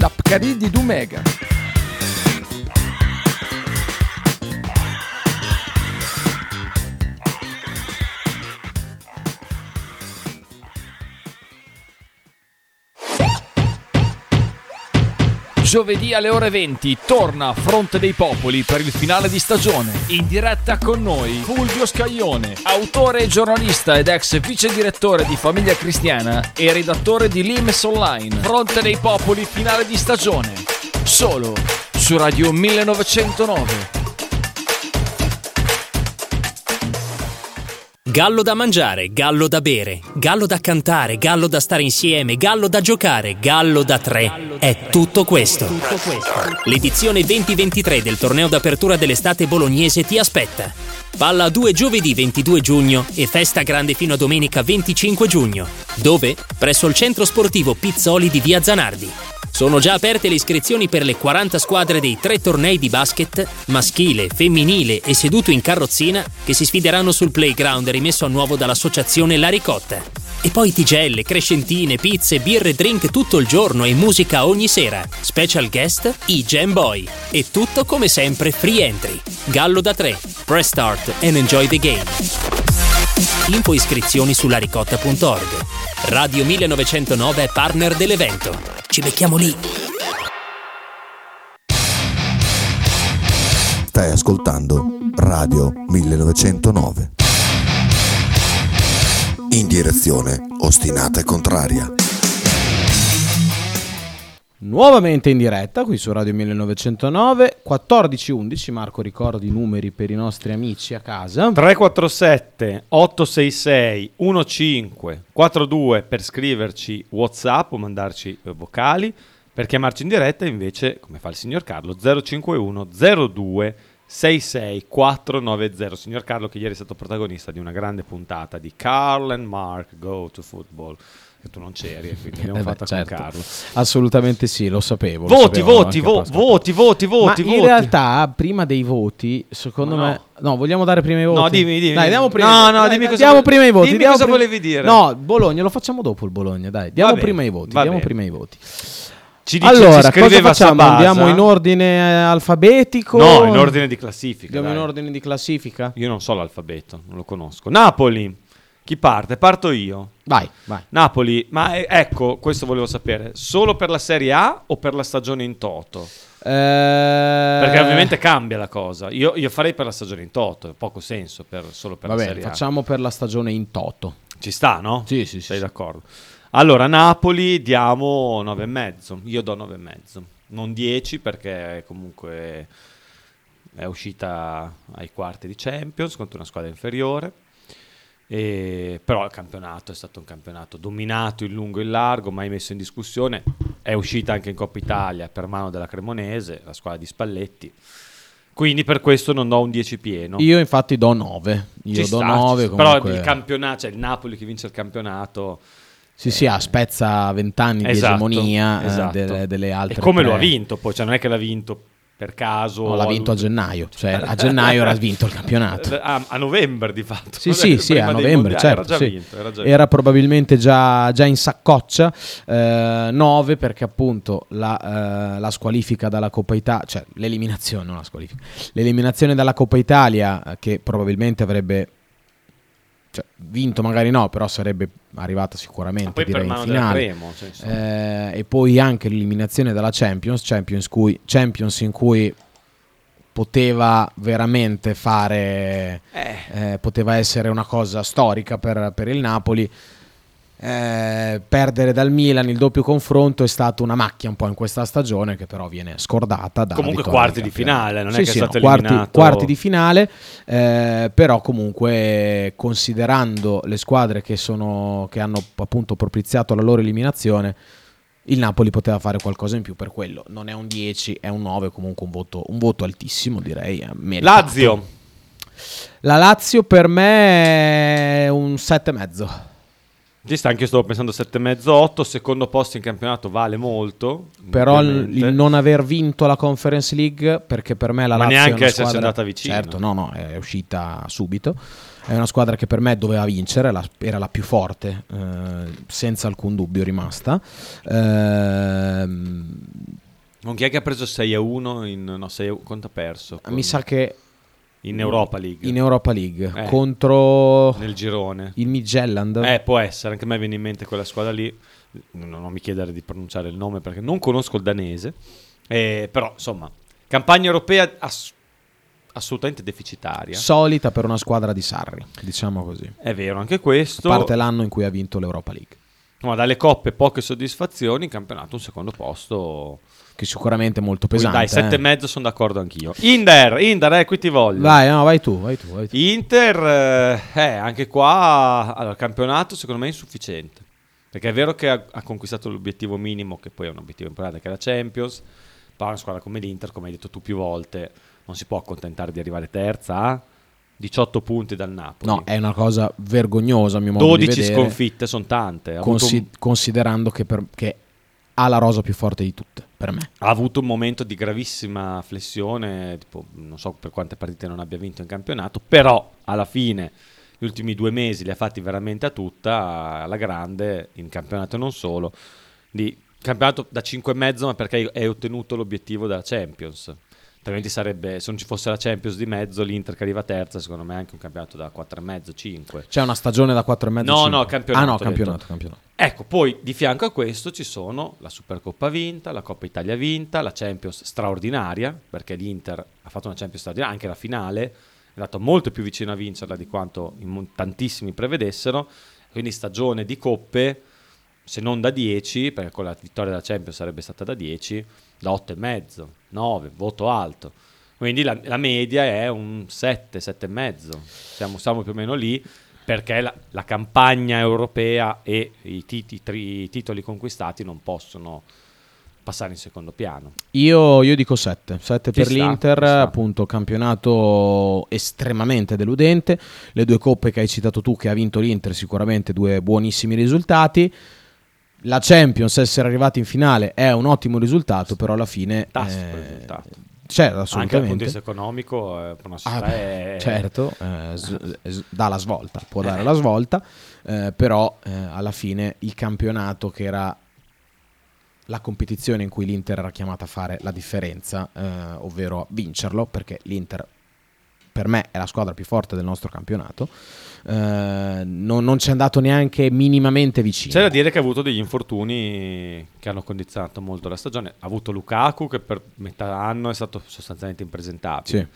La Pcaridi di Giovedì alle ore 20 torna Fronte dei Popoli per il finale di stagione. In diretta con noi Fulvio Scaglione, autore e giornalista ed ex vice direttore di Famiglia Cristiana e redattore di Limes Online. Fronte dei Popoli finale di stagione. Solo su Radio 1909. Gallo da mangiare, gallo da bere, gallo da cantare, gallo da stare insieme, gallo da giocare, gallo da tre. È tutto questo. L'edizione 2023 del torneo d'apertura dell'estate bolognese ti aspetta. Palla a due giovedì 22 giugno e festa grande fino a domenica 25 giugno. Dove? Presso il centro sportivo Pizzoli di Via Zanardi. Sono già aperte le iscrizioni per le 40 squadre dei tre tornei di basket, maschile, femminile e seduto in carrozzina, che si sfideranno sul playground rimesso a nuovo dall'associazione La Ricotta. E poi tigelle, crescentine, pizze, birre drink tutto il giorno e musica ogni sera. Special guest, i Jam Boy. E tutto come sempre free entry. Gallo da 3. Press start and enjoy the game. Info iscrizioni su laricotta.org. Radio 1909 è partner dell'evento. Ci becchiamo lì. Stai ascoltando Radio 1909. In direzione ostinata e contraria. Nuovamente in diretta qui su Radio 1909 1411 Marco ricordi i numeri per i nostri amici a casa 347 866 1542 per scriverci WhatsApp o mandarci eh, vocali. Per chiamarci in diretta invece, come fa il signor Carlo, 051 02 66 490. Signor Carlo che ieri è stato protagonista di una grande puntata di Carl and Mark Go to Football. Che tu non c'eri, quindi [LAUGHS] l'abbiamo Eh beh, fatta certo. con Carlo. Assolutamente sì, lo sapevo. lo Voti, sapevo voti, vo- voti, voti, voti, Ma in voti. realtà, prima dei voti, secondo Ma me. No, vogliamo dare prima i voti. No, dimmi, dimmi. Dai, diamo prima No, no, Dai, dimmi dai, cosa diamo prima i voti. dimmi cosa prima- volevi dire. No, Bologna, lo facciamo dopo il Bologna, dai. Diamo bene, prima i voti. Diamo bene. prima i voti. Ci dice, allora, ci cosa facciamo? Andiamo in ordine eh, alfabetico? No, in ordine di classifica. Andiamo in dai. ordine di classifica? Io non so l'alfabeto, non lo conosco. Napoli. Chi parte? Parto io. Vai, vai. Napoli, ma eh, ecco, questo volevo sapere, solo per la Serie A o per la stagione in toto? Eh, Perché ovviamente cambia la cosa. Io, io farei per la stagione in toto, poco senso per- solo per Va la Serie A. facciamo per la stagione in toto. Ci sta, no? Sì, sì, sì. Sei d'accordo. Allora, Napoli diamo 9,5. Io do 9,5. Non 10 perché comunque è uscita ai quarti di Champions contro una squadra inferiore. E- però il campionato è stato un campionato dominato in lungo e in largo, mai messo in discussione. È uscita anche in Coppa Italia per mano della Cremonese, la squadra di Spalletti. Quindi per questo non do un 10 pieno. Io infatti do 9. Io Ci do sta, 9 ci sta. Però comunque. il campionato, cioè il Napoli che vince il campionato. Sì, sì, ha spezza 20 anni Esatto, di egemonia eh, esatto. delle, delle altre E come lo tre. ha vinto poi? Cioè non è che l'ha vinto per caso. No, l'ha vinto a gennaio, [LAUGHS] cioè a gennaio era vinto il campionato. A, [LAUGHS] a novembre di fatto. Sì, sì, [LAUGHS] sì, a novembre, mondiali, certo. Era già sì. vinto. Era, Era probabilmente già, già in saccoccia. 9 perché appunto la, eh, la squalifica dalla Coppa Italia, cioè l'eliminazione, non la squalifica, l'eliminazione dalla Coppa Italia eh, che probabilmente avrebbe cioè, vinto magari no, però sarebbe arrivata sicuramente direi in finale. Cremo, cioè. Eh, e poi anche l'eliminazione dalla Champions, Champions, cui- Champions in cui poteva veramente fare, eh, poteva essere una cosa storica per, per il Napoli. Eh, perdere dal Milan il doppio confronto è stata una macchia un po' in questa stagione che però viene scordata dalla Comunque quarti di finale, non è Sì, che è sì, stato no, quarti, eliminato- quarti di finale eh, però comunque considerando le squadre che, sono, che hanno appunto propiziato la loro eliminazione il Napoli poteva fare qualcosa in più per quello non è un 10 è un 9 comunque un voto, un voto altissimo direi eh, meritato. Lazio. la Lazio per me è un 7,5 Ci sta, anche io stavo pensando 7,5-8. Secondo posto in campionato vale molto. però il, ovviamente. il non aver vinto la Conference League perché per me la Ma Lazio è neanche una squadra andata vicino. certo no no è uscita subito è una squadra che per me doveva vincere la- era la più forte eh, senza alcun dubbio rimasta Ehm, Non chi è che ha preso 6 a 1 in no 6 a 1, quanto ha perso? mi sa che in Europa League. in Europa League Eh, contro nel girone. il Midtjylland Eh, può essere, anche a me viene in mente quella squadra lì. Non, non mi chiedere di pronunciare il nome perché non conosco il danese. Eh, però, insomma, campagna europea ass- assolutamente deficitaria. solita per una squadra di Sarri diciamo così È vero, anche questo. a parte l'anno in cui ha vinto l'Europa League Ma dalle coppe poche soddisfazioni, campionato un secondo posto. Che sicuramente è molto Quindi pesante dai, sette eh. e mezzo sono d'accordo anch'io. Inder, Inder, eh, qui ti voglio. vai no vai tu vai tu, vai tu. Inter, eh, eh, anche qua, allora, il campionato secondo me è insufficiente. Perché è vero che ha, ha conquistato l'obiettivo minimo, che poi è un obiettivo importante, che è la Champions. Però una squadra come l'Inter, come hai detto tu più volte, non si può accontentare di arrivare terza a 18 punti dal Napoli. No, è una cosa vergognosa a mio modo 12 di vedere. sconfitte sono tante. Consi- un, considerando che, per- che ha la rosa più forte di tutte, per me. ha avuto un momento di gravissima flessione, tipo, non so per quante partite non abbia vinto in campionato, però alla fine gli ultimi due mesi li ha fatti veramente a tutta, alla grande, in campionato non solo. Di campionato da 5,5 ma perché hai ottenuto l'obiettivo della Champions. Altrimenti sarebbe, se non ci fosse la Champions di mezzo, l'Inter che arriva terza, secondo me è anche un campionato da 4,5, 5. C'è una stagione da 4 e mezzo. No, 5. no, campionato. Ah, no, campionato, campionato. Ecco, poi di fianco a questo ci sono la Supercoppa vinta, la Coppa Italia vinta, la Champions straordinaria, perché l'Inter ha fatto una Champions straordinaria, anche la finale è andato molto più vicino a vincerla di quanto in tantissimi prevedessero, quindi stagione di coppe, se non da 10, perché con la vittoria della Champions sarebbe stata da 10, da 8,5, 9, voto alto. Quindi la, la media è un 7, 7,5, siamo, siamo più o meno lì perché la, la campagna europea e i, titi- i i titoli conquistati non possono passare in secondo piano. Io, io dico 7. 7 Ci per sta, l'Inter, appunto, campionato estremamente deludente. Le due coppe che hai citato tu, che ha vinto l'Inter, sicuramente due buonissimi risultati. La Champions, essere arrivati in finale, è un ottimo risultato, però alla fine... Fantastico eh, risultato. Certo, Anche dal punto di assolutamente. vista economico, eh, per una Ah, società beh, è... certo, eh, s- s- dà la svolta, può dare la svolta, eh, però eh, alla fine il campionato che era la competizione in cui l'Inter era chiamata a fare la differenza, eh, ovvero a vincerlo, perché l'Inter per me è la squadra più forte del nostro campionato, eh, non, non ci è andato neanche minimamente vicino. C'è da dire che ha avuto degli infortuni che hanno condizionato molto la stagione. Ha avuto Lukaku che per metà anno è stato sostanzialmente impresentabile. Sì.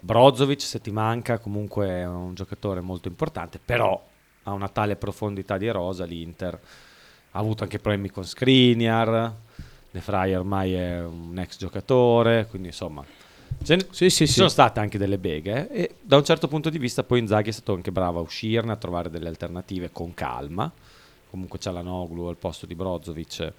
Brozovic se ti manca comunque è un giocatore molto importante, però ha una tale profondità di rosa l'Inter. Ha avuto anche problemi con Skriniar, De Vrij ormai è un ex giocatore, quindi insomma ce ne- Sì, sì, ci sì. sono state anche delle beghe eh, e da un certo punto di vista poi Inzaghi è stato anche bravo a uscirne, a trovare delle alternative con calma. Comunque c'è la Noglu al posto di Brozovic.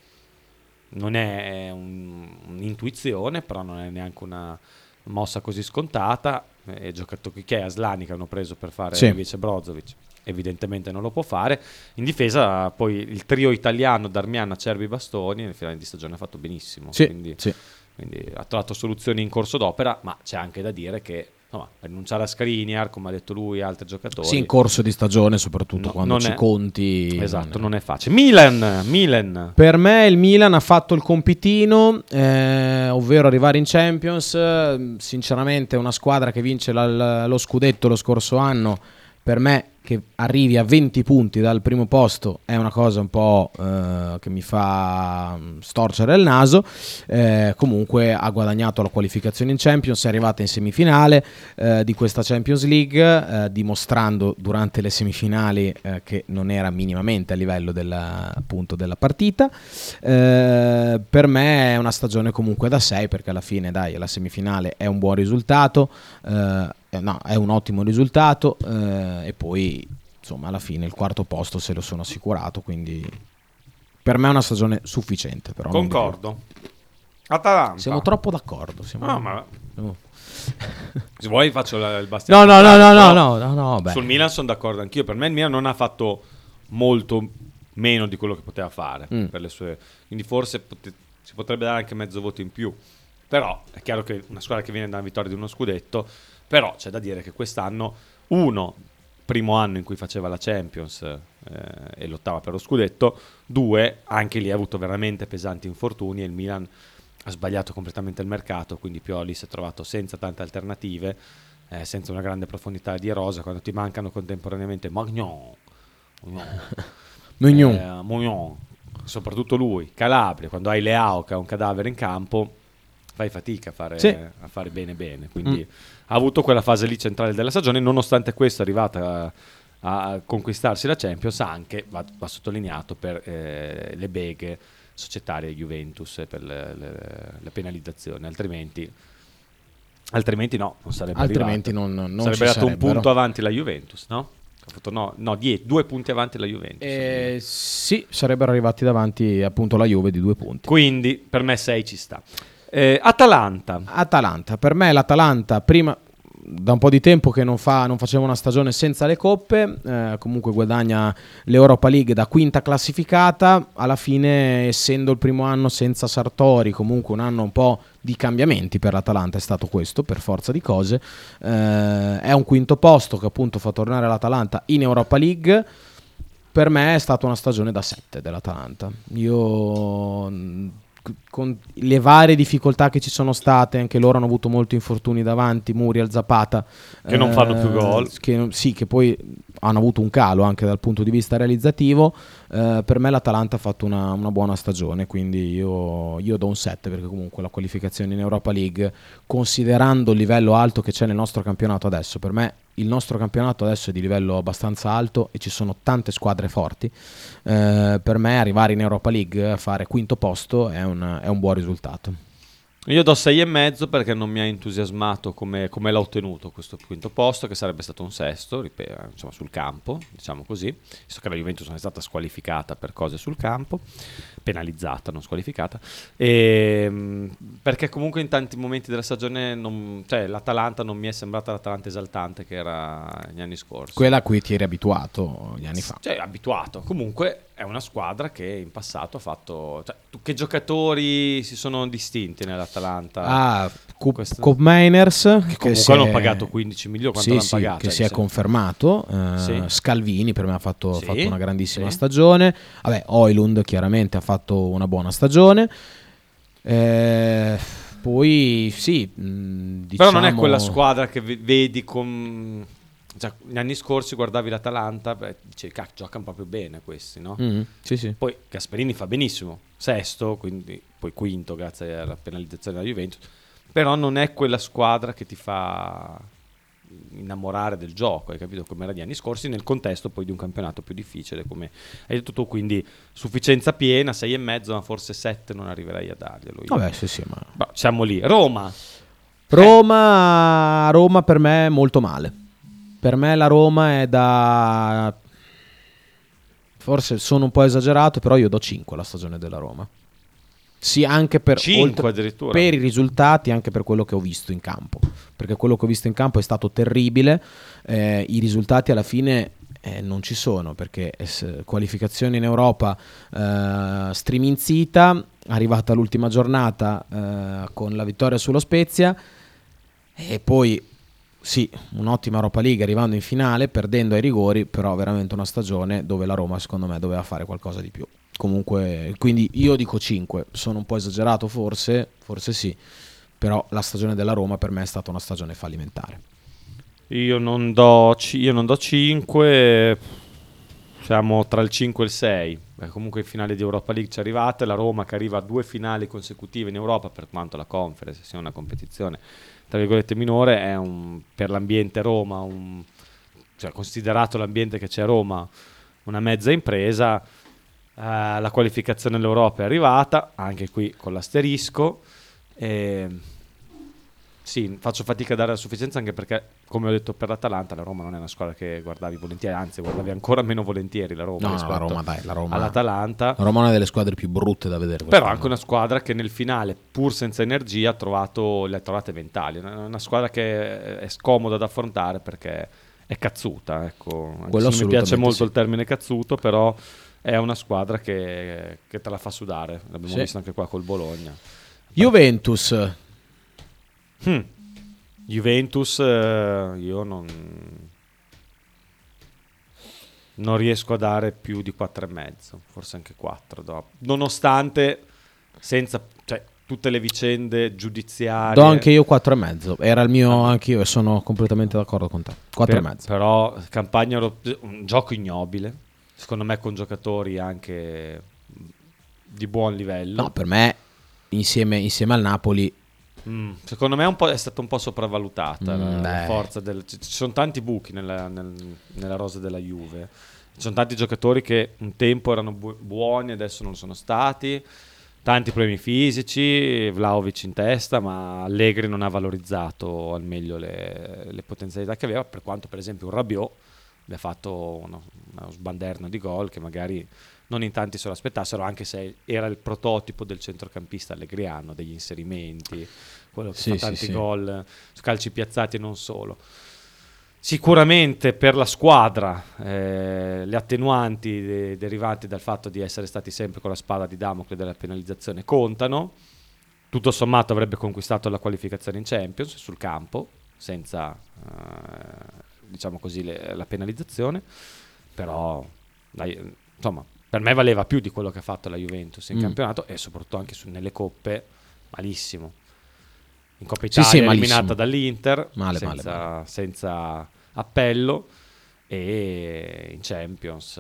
Non è un- un'intuizione, però non è neanche una mossa così scontata. E giocatori che è Aslani che hanno preso per fare Sì. invece Brozovic. Evidentemente non lo può fare. In difesa, poi il trio italiano Darmian, Acerbi, Bastoni. Nel finale di stagione ha fatto benissimo. Sì, quindi sì. Quindi ha trovato soluzioni in corso d'opera, ma c'è anche da dire che insomma, rinunciare a Skriniar, come ha detto lui, altri giocatori. Sì, in corso di stagione, soprattutto No, quando non ci è- conti. Esatto, non è facile. Milan, Milan. Per me il Milan ha fatto il compitino, eh, ovvero arrivare in Champions. Sinceramente, una squadra che vince la- lo scudetto lo scorso anno, per me che arrivi a 20 punti dal primo posto è una cosa un po' eh, che mi fa mm, storcere il naso. Eh, comunque ha guadagnato la qualificazione in Champions, è arrivata in semifinale eh, di questa Champions League, eh, dimostrando durante le semifinali eh, che non era minimamente a livello della, appunto, della partita. Eh, per me è una stagione comunque da 6 perché alla fine dai, la semifinale è un buon risultato, eh, no, è un ottimo risultato eh, e poi insomma alla fine il quarto posto se lo sono assicurato, quindi per me è una stagione sufficiente. Però. Concordo. Atalanta. Siamo troppo d'accordo. siamo- No, ma- Oh. [LAUGHS] Se vuoi faccio la- il bastiano. No, no, no, no, no, no, no, no. Sul Milan sono d'accordo anch'io. Per me il Milan non ha fatto molto meno di quello che poteva fare. Mm. per le sue- Quindi forse pote- si potrebbe dare anche mezzo voto in più. Però è chiaro che una squadra che viene da una vittoria di uno scudetto, però c'è da dire che quest'anno, uno, primo anno in cui faceva la Champions eh, e lottava per lo scudetto, due, anche lì ha avuto veramente pesanti infortuni e il Milan ha sbagliato completamente il mercato, quindi Pioli si è trovato senza tante alternative, eh, senza una grande profondità di rosa, quando ti mancano contemporaneamente Magnon, Magnon, [LAUGHS] eh, Mignon, soprattutto lui, Calabria, quando hai Leao che ha un cadavere in campo, fai fatica a fare, Sì. a fare bene bene, quindi Mm. ha avuto quella fase lì centrale della stagione, nonostante questo è arrivata a, a conquistarsi la Champions anche, va, va sottolineato, per eh, le beghe societarie Juventus per le, le- le penalizzazioni, altrimenti, altrimenti no, non sarebbe Altrimenti arrivato. non- non sarebbe ci dato un sarebbero. punto avanti la Juventus, no? Ha fatto no, no, die- due punti avanti la Juventus. Eh, sì, sarebbero arrivati davanti appunto la Juve di due punti. Quindi per me 6 ci sta. Eh, Atalanta. Atalanta, per me l'Atalanta prima da un po' di tempo che non, fa, non faceva una stagione senza le coppe, eh, comunque guadagna l'Europa League da quinta classificata, alla fine essendo il primo anno senza Sartori, comunque un anno un po' di cambiamenti per l'Atalanta è stato questo, per forza di cose, eh, è un quinto posto che appunto fa tornare l'Atalanta in Europa League, per me è stata una stagione da 7 dell'Atalanta. Io con le varie difficoltà che ci sono state, anche loro hanno avuto molti infortuni davanti, Muriel, Zapata. Che non fanno più gol. Che, sì, che poi hanno avuto un calo anche dal punto di vista realizzativo. Eh, per me l'Atalanta ha fatto una, una buona stagione, quindi io, io do un 7 perché comunque la qualificazione in Europa League, considerando il livello alto che c'è nel nostro campionato adesso, per me il nostro campionato adesso è di livello abbastanza alto e ci sono tante squadre forti. Eh, per me arrivare in Europa League a fare quinto posto è un, è un buon risultato. Io do 6 e mezzo perché non mi ha entusiasmato come, come l'ha ottenuto questo quinto posto, che sarebbe stato un sesto, ripeto, insomma, sul campo, diciamo così, visto che la Juventus non è stata squalificata per cose sul campo, penalizzata, non squalificata, e, mh, perché comunque in tanti momenti della stagione non- cioè, l'Atalanta non mi è sembrata l'Atalanta esaltante che era negli anni scorsi. Quella a cui ti eri abituato gli anni fa. Cioè, abituato. Comunque è una squadra che in passato ha fatto... Cioè, tu- che giocatori si sono distinti nell'Atalanta? Ah, Cup, Questo- Cup Miners che, comunque hanno pagato 15 milioni, quanto Sì, l'hanno sì, pagato? che Cioè, si è confermato. eh, Sì. Scalvini per me ha fatto, Sì, fatto una grandissima sì. stagione. Vabbè, Oilund chiaramente ha fatto una buona stagione. Eh, poi sì, mh, Però non è diciamo- quella squadra che ve- vedi con... Cioè, negli anni scorsi guardavi l'Atalanta e dicevi, cacchio, giocano proprio bene questi, no? Mhm, sì, sì. Poi Gasperini fa benissimo, sesto, quindi poi quinto grazie alla penalizzazione della Juventus, però non è quella squadra che ti fa innamorare del gioco, hai capito come era gli anni scorsi nel contesto poi di un campionato più difficile come hai detto tu, quindi sufficienza piena, sei e mezzo, ma forse sette non arriverei a darglielo io. Vabbè, sì, sì, ma... Boh, siamo lì. Roma, Roma, Roma per me è molto male. Per me la Roma è da... Forse sono un po' esagerato, però io do 5 alla stagione della Roma. Sì, anche per, addirittura. per i risultati, anche per quello che ho visto in campo. Perché quello che ho visto in campo è stato terribile. eh, I risultati alla fine eh, non ci sono perché qualificazione in Europa eh, striminzita, arrivata l'ultima giornata eh, con la vittoria sullo Spezia e poi sì, un'ottima Europa League arrivando in finale, perdendo ai rigori, però veramente una stagione dove la Roma secondo me doveva fare qualcosa di più. Comunque, quindi io dico 5, sono un po' esagerato forse, forse sì, però la stagione della Roma per me è stata una stagione fallimentare. Io non do, io non do 5, siamo tra il 5 e il 6. Beh, comunque in finale di Europa League ci arrivate, la Roma che arriva a due finali consecutive in Europa, per quanto la conference sia una competizione tra virgolette minore, è un, per l'ambiente Roma, un- cioè, considerato l'ambiente che c'è a Roma, una mezza impresa. Eh, la qualificazione all'Europa è arrivata, anche qui con l'asterisco. E sì, faccio fatica a dare la sufficienza anche perché, come ho detto per l'Atalanta, la Roma non è una squadra che guardavi volentieri, anzi guardavi ancora meno volentieri la Roma No, la Roma, dai, la Roma- all'Atalanta. La Roma è una delle squadre più brutte da vedere. Però anche una squadra che nel finale, pur senza energia, ha trovato le ha trovate ventali. Una, una squadra che è scomoda da affrontare perché è cazzuta. Ecco. Mi piace molto sì. il termine cazzuto, però è una squadra che, che te la fa sudare. L'abbiamo Sì. visto anche qua col Bologna. Juventus, Hmm. Juventus, eh, io non, non riesco a dare più di 4,5, forse anche 4. do. Nonostante, senza cioè, tutte le vicende giudiziarie. do anche io 4,5. Era il mio, anche io, e sono completamente d'accordo con te. 4,5. Per- però, campagna un gioco ignobile. Secondo me, con giocatori anche di buon livello. No, per me, insieme, insieme al Napoli, Mm, secondo me è, è stata un po' sopravvalutata la, Mm, la beh. forza del, ci ci sono tanti buchi nella, nel- nella rosa della Juve. Ci sono tanti giocatori che un tempo erano bu- buoni, adesso non sono stati. Tanti problemi fisici, Vlaovic in testa, ma Allegri non ha valorizzato al meglio le, le potenzialità che aveva, per quanto per esempio un Rabiot abbia fatto uno, uno sbanderno di gol che magari non in tanti se lo aspettassero, anche se era il prototipo del centrocampista allegriano, degli inserimenti, quello che Sì, fa tanti sì. gol calci piazzati e non solo. Sicuramente per la squadra eh, le attenuanti de- derivanti dal fatto di essere stati sempre con la spada di Damocle della penalizzazione contano. Tutto sommato avrebbe conquistato la qualificazione in Champions sul campo, senza eh, diciamo così le- la penalizzazione. Però dai, insomma, per me valeva più di quello che ha fatto la Juventus in Mm. campionato e soprattutto anche su- nelle coppe malissimo. In Coppa Sì, Italia sì, eliminata malissimo. dall'Inter Male, male, senza, male. senza appello e in Champions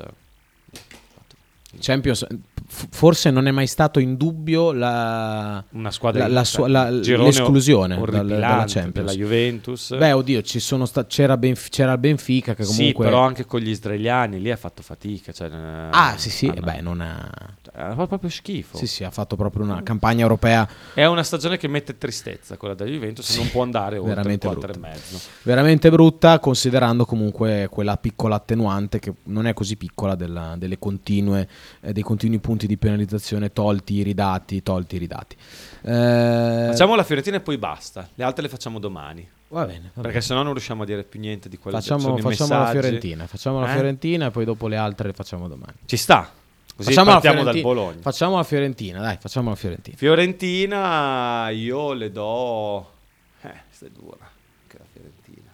Champions, forse non è mai stato in dubbio la, una squadra la- la sua- la- l'esclusione dal- dalla Champions. della Juventus. Beh, oddio, ci sono sta- c'era, Benf- c'era il Benfica che comunque... Sì, però anche con gli israeliani lì ha fatto fatica. Cioè, eh, Ah, sì, sì, hanno- e beh, non ha... cioè, ha fatto proprio schifo. Sì, sì, ha fatto proprio una campagna europea È una stagione che mette tristezza quella della Juventus, Sì, non può andare oltre veramente 4 e brutta. mezzo. veramente brutta, considerando comunque quella piccola attenuante che non è così piccola della- delle continue, eh, dei continui punti di penalizzazione tolti, ridati, tolti, ridati. Eh, Facciamo la Fiorentina e poi basta. Le altre le facciamo domani. Va bene, va Perché sennò non riusciamo a dire più niente di quello che Facciamo, i facciamo la messaggi. Fiorentina, facciamo la Eh? Fiorentina e poi dopo le altre le facciamo domani. Ci sta. Così Facciamo la partiamo dal Bologna. Facciamo la Fiorentina, dai, facciamo la Fiorentina. Fiorentina io le do... Eh, questa è dura. Anche la Fiorentina.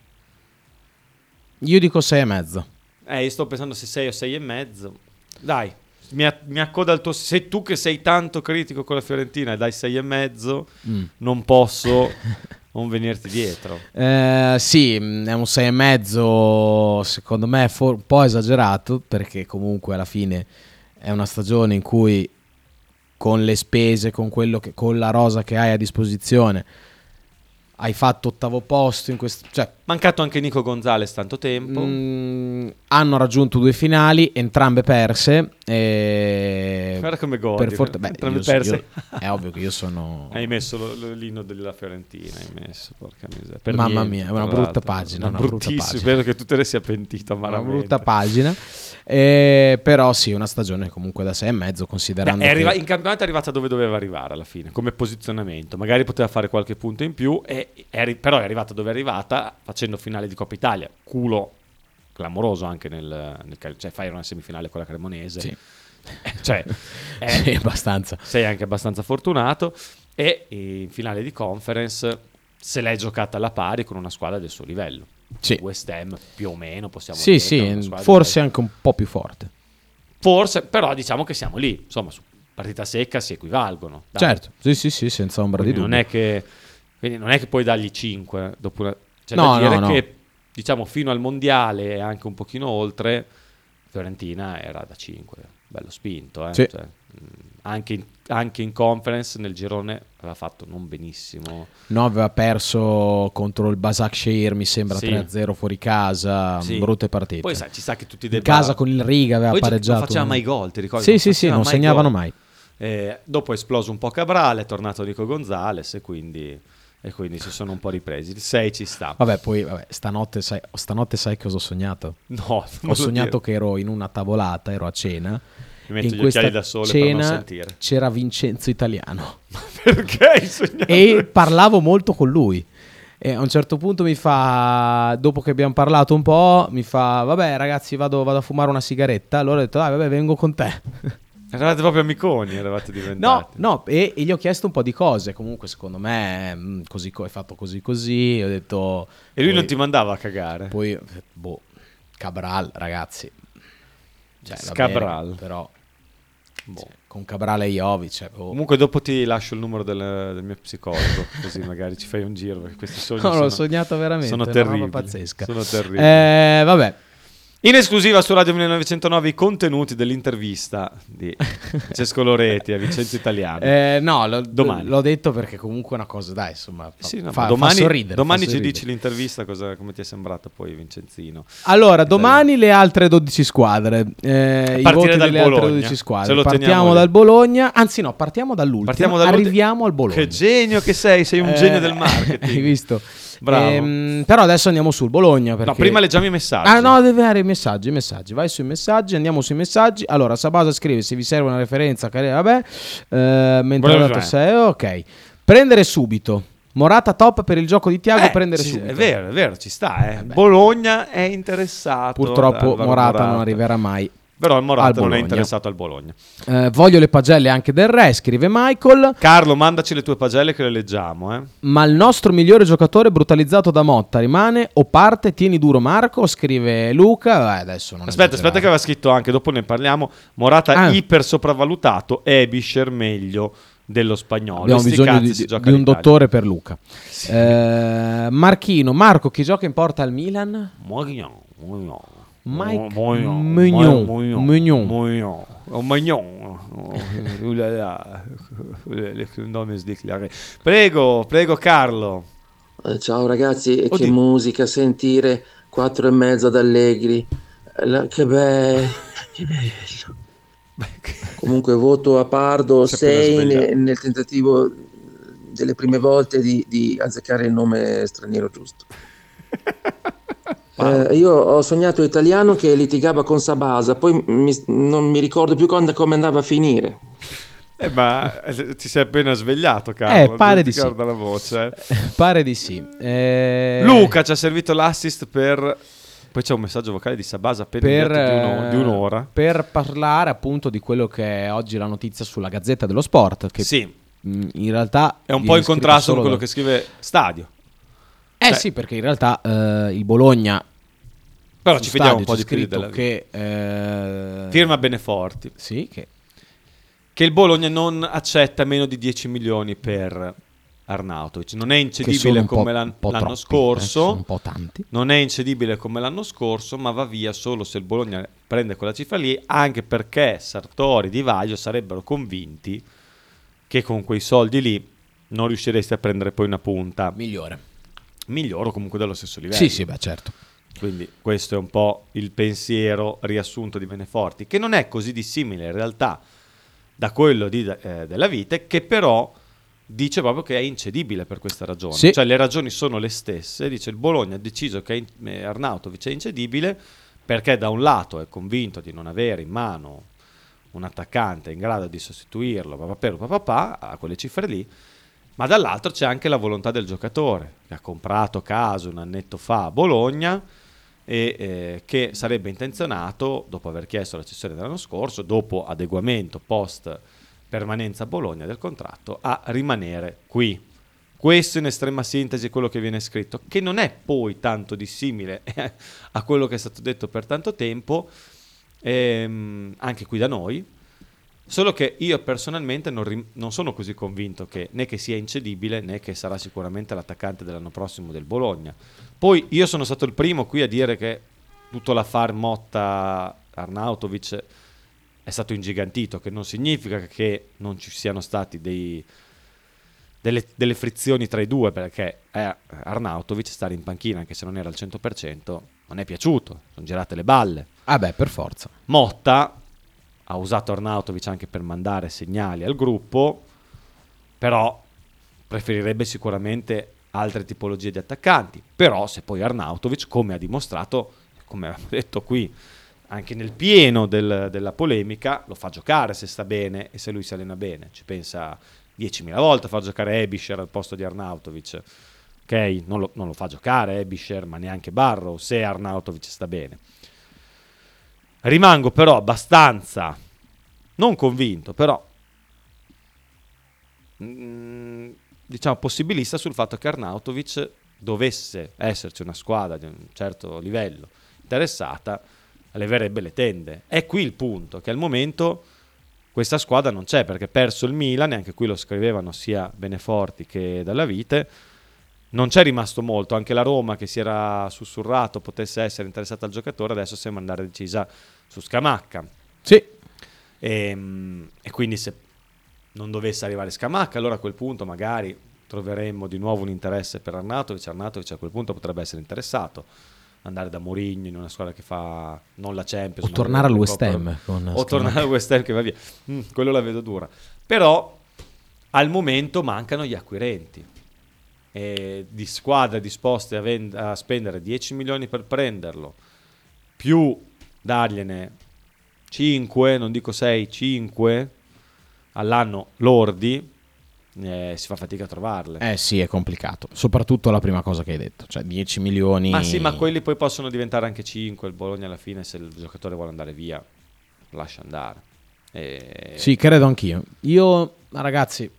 Io dico 6 e mezzo. Eh, io sto pensando se 6 o 6 e mezzo. Dai, mi, a- mi accoda al tuo... Se tu che sei tanto critico con la Fiorentina e dai 6 e mezzo, Mm. non posso [LAUGHS] non venirti dietro. Eh, sì, è un 6 e mezzo, secondo me for- un po' esagerato, perché comunque alla fine è una stagione in cui con le spese, con, quello che, con la rosa che hai a disposizione, hai fatto ottavo posto in questo... Cioè, Mancato anche Nico Gonzalez tanto tempo. Mm, hanno raggiunto due finali, entrambe perse. E Guarda come Per forte- beh, entrambe io perse. io- è ovvio che io sono. Hai messo lo- lo- l'inno della Fiorentina, hai messo, porca miseria. Per Mamma niente, mia, è una brutta pagina, Una una brutta bruttissima, pagina. spero che tu te ne sia pentito Una amaramente. brutta pagina. Eh, però sì, una stagione comunque da 6 e mezzo, Beh, considerando. è arriva- che- in campionato è arrivata dove doveva arrivare alla fine, come posizionamento. Magari poteva fare qualche punto in più, e è però è arrivata dove è arrivata, facendo finale di Coppa Italia. Culo clamoroso anche nel, nel cioè fai una semifinale con la Cremonese. Sì. [LAUGHS] cioè, [LAUGHS] eh, Sì, abbastanza. Sei anche abbastanza fortunato e in finale di conference se l'hai giocata alla pari con una squadra del suo livello. Sì. West Ham più o meno possiamo Sì, dire. è sì, forse anche un po' più forte. Forse, però diciamo che siamo lì, insomma, su partita secca si equivalgono. dai. Certo, sì, sì, sì, senza ombra di Quindi dubbio. non è che quindi non è che puoi dargli 5 dopo una, cioè No, da dire no, no. che diciamo fino al mondiale e anche un pochino oltre Fiorentina era da 5, bello spinto, eh. Sì. Cioè, anche, in, anche in conference nel girone aveva fatto non benissimo. No, aveva perso contro il Basak Shehir, mi sembra Sì. 3-0 fuori casa, Sì. brutte partite. Poi sai, ci sa che tutti In debba- casa con il Riga aveva Poi pareggiato. Non faceva mai gol, ti ricordi? Sì, sì, sì, faceva non mai segnavano gol. mai. Eh, dopo è esploso un po' Cabral, è tornato Nico Gonzalez e quindi, e quindi si sono un po' ripresi. Il 6 ci sta. Vabbè, poi vabbè, stanotte, sai, stanotte sai cosa ho sognato? [LAUGHS] No, ho sognato dire. che ero in una tavolata, ero a cena. Mi metto in gli occhiali da sole cena c'era Vincenzo Italiano. [LAUGHS] Perché hai sognato? e parlavo molto con lui. E a un certo punto mi fa, dopo che abbiamo parlato un po', mi fa, vabbè ragazzi vado, vado a fumare una sigaretta. Allora ho detto, dai vabbè vengo con te. [LAUGHS] Eravate proprio amiconi, eravate diventati. No, no, e, e gli ho chiesto un po' di cose. Comunque, secondo me, mh, così co- è fatto così così. Ho detto. E lui poi- non ti mandava a cagare? Poi, boh, Cabral, ragazzi. Cioè, va Scabral. bene, però. boh, con Cabral e Jovic. Cioè, boh. Comunque dopo ti lascio il numero del, del mio psicologo, [LAUGHS] così magari ci fai un giro, perché questi sogni No, sono, l'ho sognato veramente. sono terribili. Sono terribili. Eh, vabbè. In esclusiva su Radio 1909 i contenuti dell'intervista di [LAUGHS] Francesco Loreti a Vincenzo Italiano. Eh, no, lo- domani. l'ho detto perché comunque è una cosa, dai, insomma, fa, Sì, no, fa- ma fa domani, sorridere, domani fa ci dici l'intervista cosa, come ti è sembrata poi Vincenzino. Allora, domani le altre 12 squadre. Eh, I partire dal Bologna. 12 Se squadre. lo teniamo Partiamo dal Bologna. Anzi, no, partiamo dall'ultimo. Partiamo dall'ultimo. Arriviamo al Bologna. Che genio che sei, sei un Eh, genio del marketing. [LAUGHS] Hai visto? Bravo. Ehm, però adesso andiamo sul Bologna. Perché... No, prima leggiamo i messaggi. Ah, no, deve avere i messaggi, i messaggi. Vai sui messaggi, andiamo sui messaggi. Allora, Sabasa scrive se vi serve una referenza, cari- vabbè. Eh, mentre eh. 6, ok. Prendere subito. Morata top per il gioco di Tiago, Eh, prendere ci- subito. È vero, è vero, ci sta. Eh. Bologna è interessato. Purtroppo Alvaro Morata non arriverà mai. Però il Morata non è interessato al Bologna. Eh, voglio le pagelle anche del re, scrive Michael. Carlo, mandaci le tue pagelle che le leggiamo. Eh. Ma il nostro migliore giocatore brutalizzato da Motta rimane o parte? Tieni duro Marco, scrive Luca. Eh, adesso non Aspetta, aspetta che aveva scritto anche, dopo ne parliamo. Morata Ah. iper sopravvalutato, Ebischer meglio dello spagnolo. Abbiamo Sti bisogno di, di un dottore per Luca. Eh, Marchino, Marco, chi gioca in porta al Milan? Mognon, Mognon. Mike. Mognon, Mignon. Mognon. Oh, Magnon. [LAUGHS] Oh, là. Le nome sdeclaré. Prego, prego Carlo. Eh, Ciao ragazzi, e che musica sentire quattro e mezzo ad Allegri. La- che bello, che bello. Comunque voto a Pardo Si è appena 6 svegliato. nel tentativo delle prime volte di, di azzeccare il nome straniero giusto. [LAUGHS] Eh, io ho sognato italiano che litigava con Sabasa, poi mi- non mi ricordo più quando- come andava a finire. Eh, ma eh, ti sei appena svegliato, Carlo. Eh, pare di sì. la voce. eh. [LAUGHS] Pare di sì. Eh, Luca ci ha servito l'assist per... Poi c'è un messaggio vocale di Sabasa appena per, di, uno- eh, di un'ora. per parlare appunto di quello che è oggi la notizia sulla Gazzetta dello Sport. Che Sì. mh, in realtà È un po' in contrasto con quello da- che scrive Stadio. Eh Cioè- sì, perché in realtà eh, il Bologna. Però ci vediamo un po' di più della che eh, Firma Beneforti. Sì, che Che il Bologna non accetta meno di 10 milioni per Arnautovic. Non è incedibile come l'an- l'anno troppi, eh, scorso. sono un po' tanti. non è incedibile come l'anno scorso, ma va via solo se il Bologna prende quella cifra lì, anche perché Sartori Di Vaglio sarebbero convinti che con quei soldi lì non riusciresti a prendere poi una punta Migliore. migliore o comunque dello stesso livello. Sì, sì, beh, certo. Quindi questo è un po' il pensiero riassunto di Beneforti, che non è così dissimile in realtà da quello di, eh, della Vite, che però dice proprio che è incedibile per questa ragione. Sì. Cioè le ragioni sono le stesse, dice il Bologna ha deciso che in- eh, Arnautovic è incedibile perché da un lato è convinto di non avere in mano un attaccante in grado di sostituirlo papà, papà, a quelle cifre lì, ma dall'altro c'è anche la volontà del giocatore che ha comprato caso un annetto fa a Bologna e eh, che sarebbe intenzionato, dopo aver chiesto la cessione dell'anno scorso, dopo adeguamento post permanenza a Bologna del contratto, a rimanere qui. Questo in estrema sintesi è quello che viene scritto, che non è poi tanto dissimile a quello che è stato detto per tanto tempo, ehm, anche qui da noi, solo che io personalmente non, rim- non sono così convinto che né che sia incedibile né che sarà sicuramente l'attaccante dell'anno prossimo del Bologna. Poi io sono stato il primo qui a dire che tutto l'affare Motta Arnautovic è stato ingigantito, che non significa che non ci siano stati dei, delle, delle frizioni tra i due, perché eh, Arnautovic stare in panchina, anche se non era al 100%, non è piaciuto, sono girate le balle. Ah beh, per forza. Motta ha usato Arnautovic anche per mandare segnali al gruppo, però preferirebbe sicuramente altre tipologie di attaccanti. Però se poi Arnautovic, come ha dimostrato, come abbiamo [LAUGHS] detto qui, anche nel pieno del- della polemica, lo fa giocare se sta bene e se lui si allena bene. Ci pensa 10.000 volte a far giocare Ebisher al posto di Arnautovic. Ok, non lo, non lo fa giocare Ebisher, ma neanche Barrow, se Arnautovic sta bene. Rimango però abbastanza, non convinto, però mm, diciamo possibilista sul fatto che Arnautovic dovesse esserci una squadra di un certo livello interessata, leverebbe le tende. È qui il punto, che al momento questa squadra non c'è, perché perso il Milan, e anche qui lo scrivevano sia Beneforti che Dalla Vite, non c'è rimasto molto, anche la Roma che si era sussurrato potesse essere interessata al giocatore, adesso sembra andare decisa su Scamacca. Sì. E, e quindi se non dovesse arrivare Scamacca, allora a quel punto magari troveremmo di nuovo un interesse per Arnautovic. Arnautovic a quel punto potrebbe essere interessato andare da Mourinho in una squadra che fa non la Champions O tornare al West Ham o tornare al West Ham che va via Mm, quello la vedo dura però al momento mancano gli acquirenti e di squadre disposte a, vend- a spendere 10 milioni per prenderlo più dargliene 5 non dico 6 5 all'anno lordi eh, si fa fatica a trovarle Eh sì, è complicato. Soprattutto la prima cosa che hai detto, cioè 10 milioni. Ma sì, ma quelli poi possono diventare anche 5. Il Bologna alla fine, se il giocatore vuole andare via, lascia andare. E- Sì, credo anch'io. Io, ragazzi,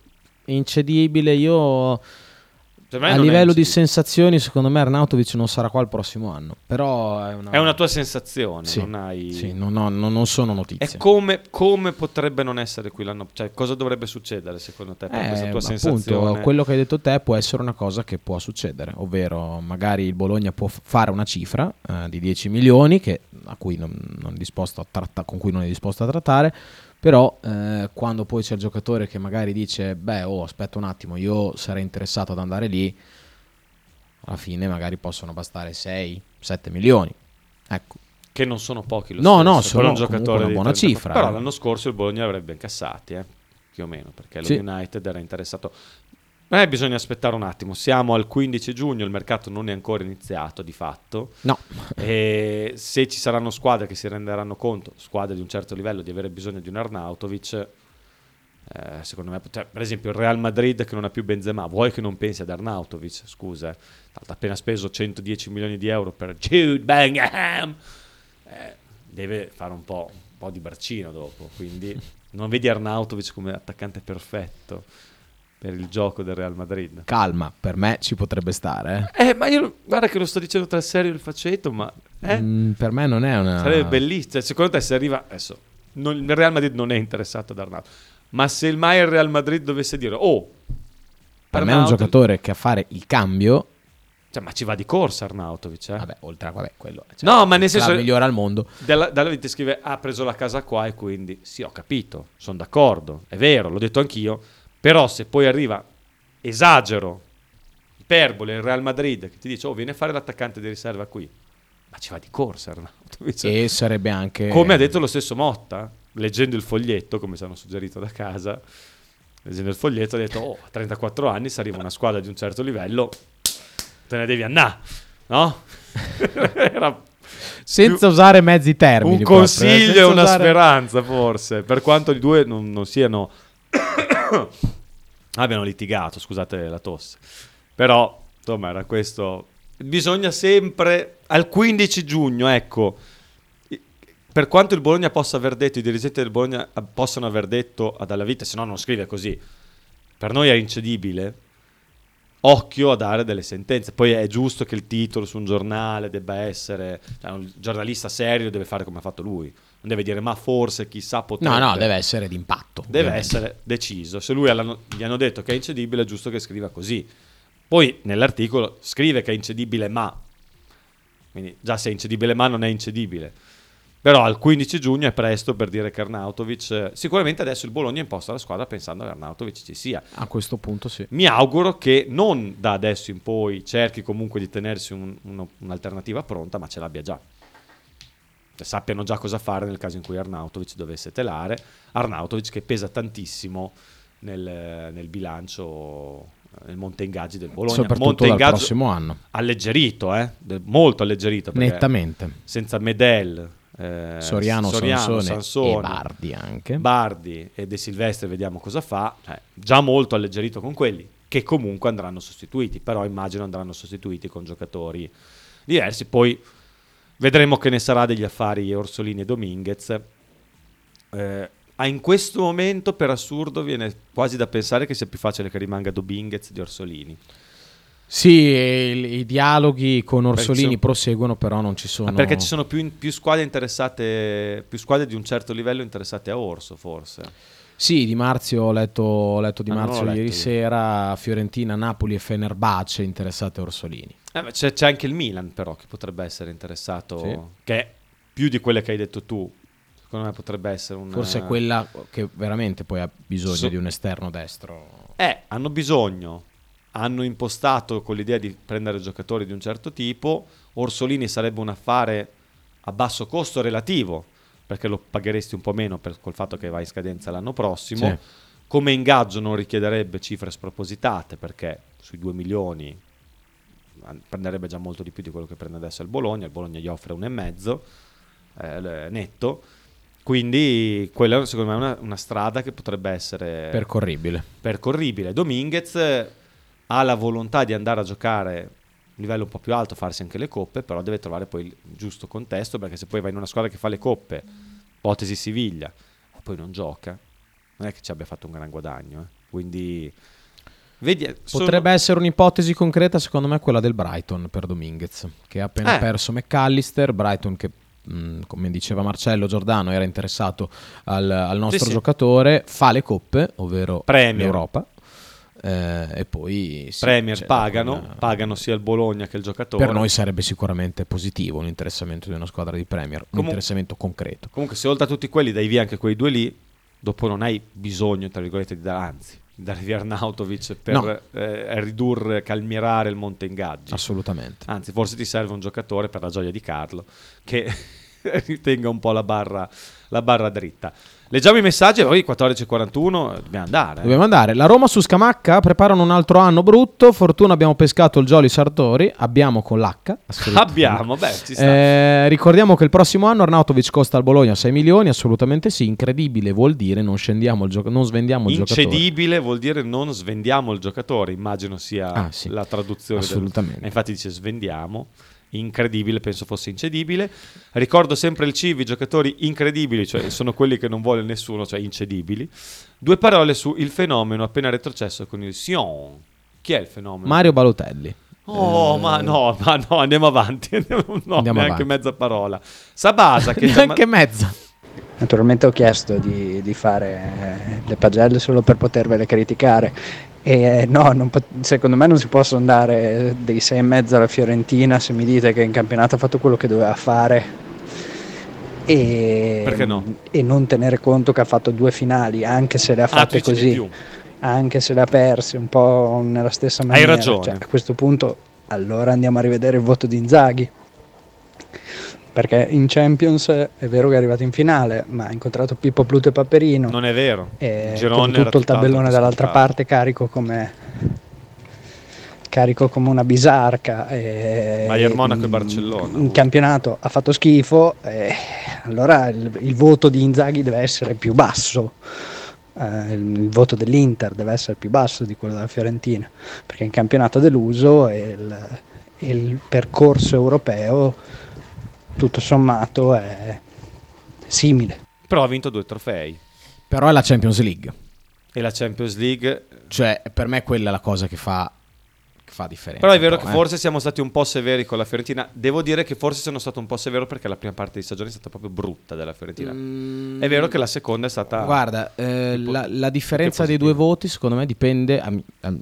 incedibile. Io a livello di sensazioni, secondo me Arnautovic non sarà qua il prossimo anno. Però è una, È una tua sensazione, Sì, non hai... sì, non, ho- non- non sono notizie. Come, come potrebbe non essere qui l'anno... Cioè, cosa dovrebbe succedere secondo te per Eh, questa tua appunto, sensazione? quello che hai detto te può essere una cosa che può succedere, ovvero magari il Bologna può fare una cifra eh, di 10 milioni che- a cui non, non tratta- con cui non è disposto a trattare, però eh, quando poi c'è il giocatore che magari dice beh oh aspetta un attimo io sarei interessato ad andare lì, alla fine magari possono bastare 6-7 milioni. Ecco. Che non sono pochi, lo No, stesso, no, sono un giocatore una buona 30 cifra, Però eh. l'anno scorso il Bologna avrebbe incassati, eh, più o meno, perché lo Sì. United era interessato. Eh, bisogna aspettare un attimo. Siamo al 15 giugno, il mercato non è ancora iniziato di fatto. No. E se ci saranno squadre che si renderanno conto, squadre di un certo livello, di avere bisogno di un Arnautovic, eh, secondo me, cioè, per esempio il Real Madrid che non ha più Benzema, vuoi che non pensi ad Arnautovic? Scusa, eh. ha appena speso 110 milioni di euro per Jude Bellingham. Eh, deve fare un po', un po' di braccino dopo, quindi non vedi Arnautovic come attaccante perfetto per il gioco del Real Madrid. Calma, per me ci potrebbe stare. eh. Eh, ma io guarda che lo sto dicendo tra serio e il faceto, ma eh, Mm, per me non è una... sarebbe bellissimo. Cioè, secondo te se arriva adesso non- il Real Madrid non è interessato ad Arnautovic, ma se il mai il Real Madrid dovesse dire "Oh, Per me è un giocatore che a fare il cambio cioè, ma ci va di corsa Arnautovic, eh? Vabbè, oltre a vabbè, quello. cioè, no, ma nel senso migliore al mondo. Dalla, dalla vita scrive ha preso la casa qua e quindi sì, ho capito, sono d'accordo, è vero, l'ho detto anch'io, però se poi arriva esagero, iperbole il Real Madrid che ti dice "Oh, vieni a fare l'attaccante di riserva qui". Ma ci va di corsa Arnautovic. [LAUGHS] E sarebbe anche Come ha detto lo stesso Motta, leggendo il foglietto, come ci hanno suggerito da casa, leggendo il foglietto ha detto, oh, a 34 anni se arriva una squadra di un certo livello, te ne devi andare, no? [LAUGHS] Era senza usare mezzi termini. un eh, consiglio e una usare- speranza forse, per quanto i due non, non siano... [COUGHS] abbiano litigato, scusate la tosse. Però, insomma, era questo... Bisogna sempre al 15 giugno, ecco, per quanto il Bologna possa aver detto, i dirigenti del Bologna possano aver detto ad alla vita, se no non scrive così, per noi è incedibile, occhio a dare delle sentenze. Poi è giusto che il titolo su un giornale debba essere, cioè, un giornalista serio deve fare come ha fatto lui, deve dire ma forse, chissà, potrebbe. No, no, deve essere d'impatto. Deve ovviamente. essere deciso. Se lui gli hanno detto che è incedibile, è giusto che scriva così. Poi nell'articolo scrive che è incedibile, ma. Quindi già se è incedibile, ma non è incedibile. Però al 15 giugno è presto per dire che Arnautovic. eh, Sicuramente adesso il Bologna imposta la squadra pensando che Arnautovic ci sia. A questo punto sì. Mi auguro che non da adesso in poi cerchi comunque di tenersi un- uno- un'alternativa pronta, ma ce l'abbia già. Sappiano già cosa fare nel caso in cui Arnautovic dovesse telare. Arnautovic che pesa tantissimo nel, nel bilancio, nel monte ingaggi del Bologna. Soprattutto monte dal prossimo anno. Alleggerito, eh? Molto alleggerito. Nettamente. Senza Medel. eh, Soriano, Sansone Sansone, e Bardi anche. Bardi e De Silvestre vediamo cosa fa. Cioè, già molto alleggerito con quelli, che comunque andranno sostituiti, però immagino andranno sostituiti con giocatori diversi. Poi vedremo che ne sarà degli affari Orsolini e Dominguez. Eh, ah, in questo momento, per assurdo, viene quasi da pensare che sia più facile che rimanga Dominguez di Orsolini. Sì, i dialoghi con Orsolini sono- proseguono, però non ci sono. Ah, perché ci sono più, più squadre interessate, più squadre di un certo livello interessate a Orso, forse. Sì, Di Marzio, ho letto, ho letto Di Ah, Marzio letto ieri io. sera, Fiorentina, Napoli e Fenerbahce interessate a Orsolini. Eh, c'è, c'è anche il Milan, però, che potrebbe essere interessato, Sì. che più di quelle che hai detto tu. Secondo me potrebbe essere un. Forse è quella che veramente poi ha bisogno So- di un esterno destro. Eh, hanno bisogno. Hanno impostato con l'idea di prendere giocatori di un certo tipo. Orsolini sarebbe un affare a basso costo relativo, perché lo pagheresti un po' meno per, col fatto che va in scadenza l'anno prossimo. Sì. Come ingaggio non richiederebbe cifre spropositate, perché sui 2 milioni prenderebbe già molto di più di quello che prende adesso il Bologna. Il Bologna gli offre un e mezzo eh, netto. Quindi quella secondo me è una, una strada che potrebbe essere Percorribile. percorribile. Dominguez eh, ha la volontà di andare a giocare a livello un po' più alto, farsi anche le coppe, però deve trovare poi il giusto contesto, perché se poi vai in una squadra che fa le coppe, ipotesi Siviglia, e poi non gioca, non è che ci abbia fatto un gran guadagno. eh. Quindi vedi, sono- Potrebbe essere un'ipotesi concreta, secondo me, quella del Brighton per Dominguez, che ha appena Eh. perso McAllister. Brighton che, mh, come diceva Marcello Giordano, era interessato al, al nostro Sì, sì. giocatore, fa le coppe, ovvero Premier. l'Europa. eh, e poi sì, Premier pagano, una- pagano sia il Bologna che il giocatore. Per noi sarebbe sicuramente positivo un interessamento di una squadra di Premier, un Comun- interessamento concreto. Comunque, se oltre a tutti quelli dai via anche quei due lì, dopo non hai bisogno, tra virgolette, di dare, anzi, via Arnautovic per No. eh, ridurre, calmierare il monte ingaggi. Assolutamente. Anzi, forse ti serve un giocatore per la gioia di Carlo che [LAUGHS] ritenga un po' la barra, la barra dritta. Leggiamo i messaggi, poi 14.41 dobbiamo andare. eh. Dobbiamo andare. La Roma su Scamacca preparano un altro anno brutto. Fortuna abbiamo pescato il Jolly Sartori. Abbiamo con l'H. [LAUGHS] Abbiamo, beh, ci sta. Eh, ricordiamo che il prossimo anno Arnautovic costa al Bologna 6 milioni. Assolutamente sì. Incredibile vuol dire non, scendiamo il gioco- non svendiamo il giocatore. Incedibile vuol dire non svendiamo il giocatore, immagino sia Ah, sì. la traduzione. del- Assolutamente. E infatti dice svendiamo. Incredibile, penso fosse incedibile. Ricordo sempre il Civi, giocatori incredibili, cioè sono quelli che non vuole nessuno, cioè incedibili. Due parole su il fenomeno appena retrocesso con il Sion. Chi è il fenomeno? Mario Balotelli. Oh, Eh, ma no, ma no, andiamo avanti. [LAUGHS] Andiamo, no, Andiamo neanche avanti. mezza parola. Sabasa che Neanche mezza. Naturalmente ho chiesto di, di fare eh, le pagelle solo per potervele criticare e eh, no, non pot- secondo me non si possono dare dei 6 e mezzo alla Fiorentina se mi dite che in campionato ha fatto quello che doveva fare. E, no? e non tenere conto che ha fatto due finali anche se le ha Ah, fatte di così. anche se le ha perse un po' nella stessa Hai maniera. ragione. Cioè, a questo punto allora andiamo a rivedere il voto di Inzaghi perché in Champions è vero che è arrivato in finale, ma ha incontrato Pippo Pluto e Paperino. Non è vero. E girone tutto il tabellone dall'altra parte carico come carico come una bisarca. E Bayern Monaco e Barcellona. In campionato ha fatto schifo, allora il, il voto di Inzaghi deve essere più basso. Eh, il, il voto dell'Inter deve essere più basso di quello della Fiorentina perché in campionato ha deluso e il, il percorso europeo tutto sommato è simile. Però ha vinto due trofei. Però è la Champions League. E la Champions League. Cioè, per me quella è la cosa che fa, che fa differenza. Però è vero po', che eh. forse siamo stati un po' severi con la Fiorentina. Devo dire che forse sono stato un po' severo perché la prima parte di stagione è stata proprio brutta della Fiorentina. È vero che la seconda è stata. Guarda, eh, la, la differenza dei due voti, secondo me, dipende, a a-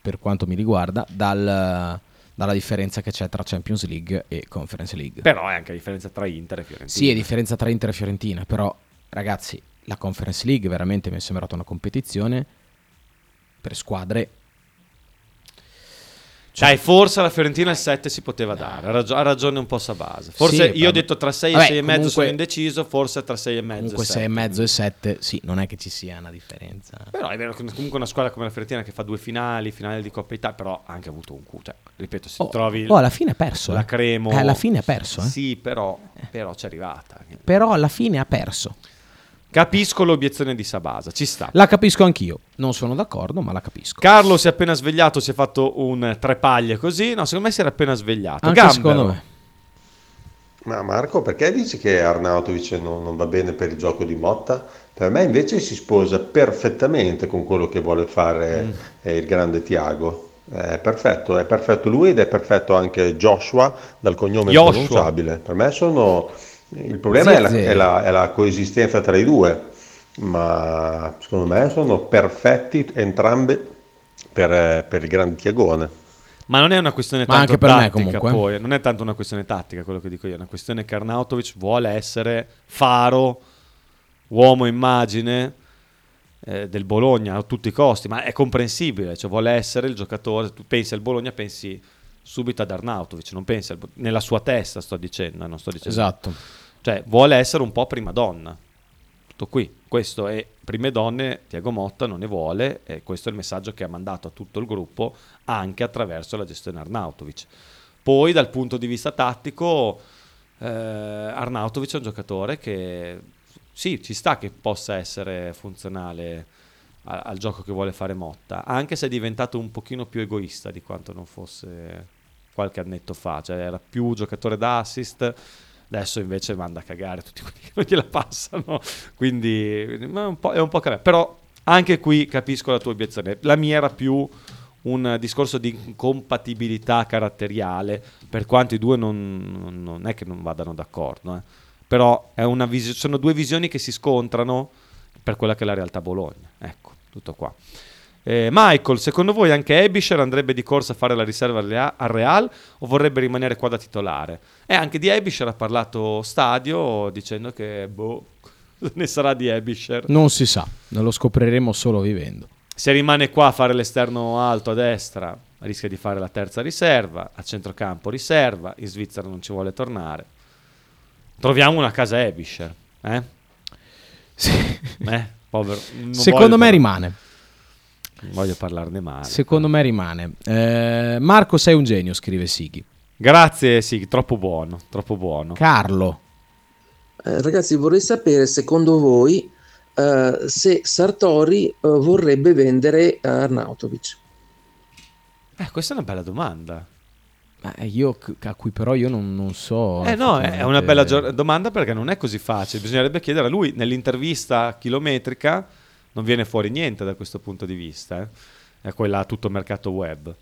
per quanto mi riguarda, dal- dalla differenza che c'è tra Champions League e Conference League. Però è anche la differenza tra Inter e Fiorentina. Sì, è differenza tra Inter e Fiorentina, però ragazzi, la Conference League veramente mi è sembrata una competizione per squadre. Dai, forse la Fiorentina il 7 si poteva dare. Ha, ragio- ha ragione un po' Sabasa. Forse Sì, io ho detto tra 6 Vabbè, e 6 e mezzo sono indeciso, forse tra 6 e mezzo Comunque e 6 e 7. mezzo e 7, sì, non è che ci sia una differenza. Però è vero che comunque una squadra come la Fiorentina che fa due finali, finale di Coppa Italia, però ha anche avuto un culo. Cioè, ripeto, se Oh, trovi oh, alla fine ha perso, la eh. Cremo. Eh, alla fine ha perso, eh. Sì, però, però c'è arrivata. Però alla fine ha perso. Capisco l'obiezione di Sabasa, ci sta. La capisco anch'io. Non sono d'accordo, ma la capisco. Carlo si è appena svegliato, si è fatto un tre paglie così. No, secondo me si era appena svegliato. Anche Gambero. secondo me. Ma Marco, perché dici che Arnautovic non, non va bene per il gioco di Motta? Per me invece si sposa perfettamente con quello che vuole fare Mm. eh, il grande Tiago. È perfetto, è perfetto lui ed è perfetto anche Joshua dal cognome Joshua. impronunciabile. Per me sono... Il problema è la, è la- è la coesistenza tra i due, ma secondo me sono perfetti entrambi per, per il grande Tiagone. Ma non è una questione Ma tanto anche per me, tattica, comunque. poi. Non è tanto una questione tattica quello che dico io, è una questione che Arnautovic vuole essere faro, uomo immagine eh, del Bologna a tutti i costi, ma è comprensibile, cioè vuole essere il giocatore, tu pensi al Bologna, pensi subito ad Arnautovic, non pensi al nella sua testa sto dicendo, non sto dicendo. Esatto. Cioè vuole essere un po' prima donna. Tutto qui. Questo è prime donne, Tiago Motta non ne vuole e questo è il messaggio che ha mandato a tutto il gruppo anche attraverso la gestione Arnautovic. Poi dal punto di vista tattico eh, Arnautovic è un giocatore che sì, ci sta che possa essere funzionale a- al gioco che vuole fare Motta, anche se è diventato un pochino più egoista di quanto non fosse qualche annetto fa, cioè era più giocatore da adesso invece manda a cagare tutti quelli che non gliela passano, quindi è un po', è po' cambiato. però anche qui capisco la tua obiezione, la mia era più un discorso di incompatibilità caratteriale, per quanto i due non, non- è che non vadano d'accordo, eh. però visio- sono due visioni che si scontrano per quella che è la realtà Bologna. Ecco, tutto qua. Eh, Michael, secondo voi anche Ebisher andrebbe di corsa a fare la riserva al Rea- al Real o vorrebbe rimanere qua da titolare? E anche di Ebisher ha parlato Stadio dicendo che boh, [LAUGHS] ne sarà di Ebisher. Non si sa, lo scopriremo solo vivendo. Se rimane qua a fare l'esterno alto a destra, rischia di fare la terza riserva, a centrocampo riserva, in Svizzera non ci vuole tornare. Troviamo una casa Ebisher, eh? Eh, povero. Non Secondo me par- rimane. Non voglio parlarne male. Secondo me rimane. Eh, Marco, sei un genio, scrive Sighi. Grazie, sì, troppo buono, troppo buono. Carlo. Eh, ragazzi, vorrei sapere, secondo voi, eh, se Sartori eh, vorrebbe vendere Arnautovic. Eh, questa è una bella domanda. Ma io, a cui però io non, non so. Eh no, è- una bella gio- domanda perché non è così facile. Bisognerebbe chiedere a lui. Nell'intervista chilometrica non viene fuori niente da questo punto di vista. eh. È quella tutto mercato web.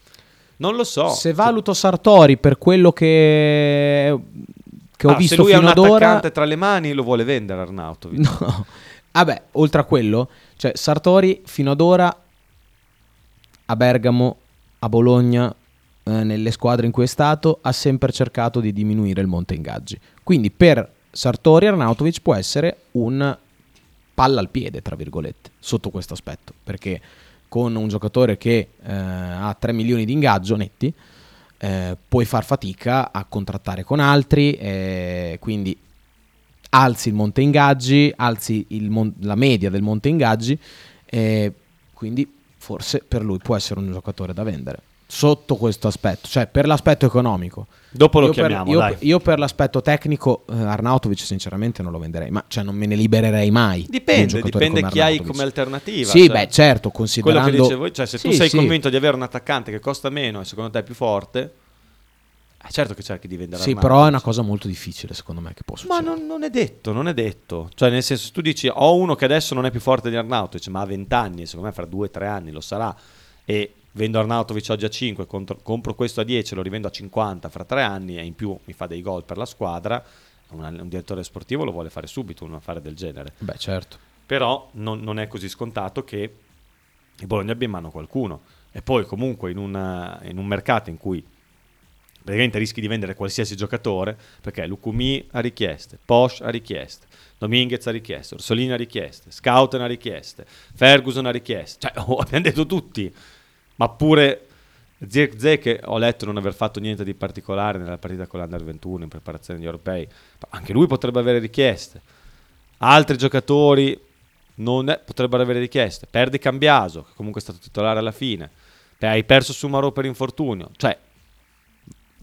Non lo so. Se valuto Sartori per quello che, che ho Ah, visto se lui ha un fino ad ora. attaccante tra le mani lo vuole vendere Arnautovic. [LAUGHS] No. Vabbè, oltre a quello, cioè Sartori fino ad ora a Bergamo, a Bologna, eh, nelle squadre in cui è stato, ha sempre cercato di diminuire il monte ingaggi. Quindi per Sartori Arnautovic può essere un palla al piede, tra virgolette, sotto questo aspetto, perché con un giocatore che eh, ha 3 milioni di ingaggio netti, eh, puoi far fatica a contrattare con altri, eh, quindi alzi il monte ingaggi, alzi mon- la media del monte ingaggi, e quindi forse per lui può essere un giocatore da vendere. Sotto questo aspetto, cioè per l'aspetto economico. Dopo lo Io per- chiamiamo, io, dai. io per l'aspetto tecnico, eh, Arnautovic sinceramente non lo venderei, ma cioè non me ne libererei mai. Dipende, dipende chi hai come alternativa. Sì, cioè, beh, certo, Quello considerando... che dicevo, cioè se tu Sì, sei sì. convinto di avere un attaccante che costa meno e secondo te è più forte, Eh, certo che cerchi di vendere Sì, però è una cosa molto difficile secondo me che può Ma succedere. non, non è detto, non è detto. Cioè, nel senso, se tu dici ho uno che adesso non è più forte di Arnautovic, ma ha 20 anni, secondo me fra 2-3 anni lo sarà, e vendo Arnautovic oggi a 5, contro- compro questo a 10, lo rivendo a 50 fra 3 anni, e in più mi fa dei gol per la squadra, un, un direttore sportivo lo vuole fare subito, un affare del genere. Beh, certo. Però non, non è così scontato che il Bologna abbia in mano qualcuno. E poi comunque in, una- in un mercato in cui praticamente rischi di vendere qualsiasi giocatore, perché Lucumi ha richieste, Posh ha richieste, Dominguez ha richieste, Orsolini ha richieste, Scouten ha richieste, Ferguson ha richieste, cioè [LAUGHS] oh, abbiamo detto tutti, ma pure Zirkzee che ho letto non aver fatto niente di particolare nella partita con l'Under 21 in preparazione agli europei, anche lui potrebbe avere richieste. Altri giocatori è- potrebbero avere richieste. Perdi Cambiaso, che comunque è stato titolare alla fine. Hai perso Sumarò per infortunio. Cioè,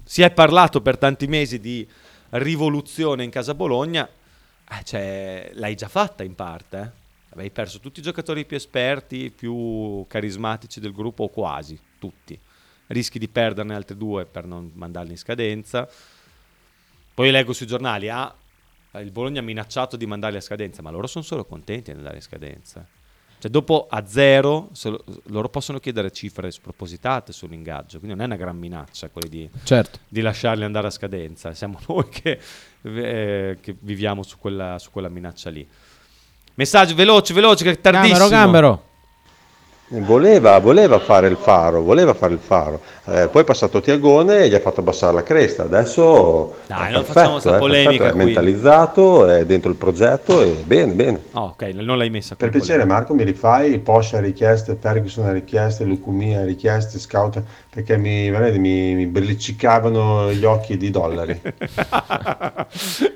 si è parlato per tanti mesi di rivoluzione in casa Bologna. eh, cioè, l'hai già fatta in parte. eh. Avevi perso tutti i giocatori più esperti, più carismatici del gruppo, o quasi tutti. Rischi di perderne altri due per non mandarli in scadenza. Poi leggo sui giornali, ah, il Bologna ha minacciato di mandarli a scadenza, ma loro sono solo contenti di andare in scadenza. Cioè, dopo a zero, lo- loro possono chiedere cifre spropositate sull'ingaggio, quindi non è una gran minaccia quelli di, Certo. di lasciarli andare a scadenza. Siamo [LAUGHS] noi che, eh, che viviamo su quella, su quella minaccia lì. Messaggio veloce, veloce, che è tardissimo. Gambero, gambero. Voleva, voleva fare il faro, voleva fare il faro. Eh, poi è passato Tiagone e gli ha fatto abbassare la cresta. Adesso Dai, è non perfetto, facciamo sta eh, polemica perfetto, è mentalizzato, è dentro il progetto e bene, bene. Ah, ok, non l'hai messa Per piacere Marco mi rifai Porsche a richieste, Ferguson a richieste, Lucumi a richieste, Scout perché mi, veramente mi, mi belliccicavano gli occhi di dollari. [LAUGHS]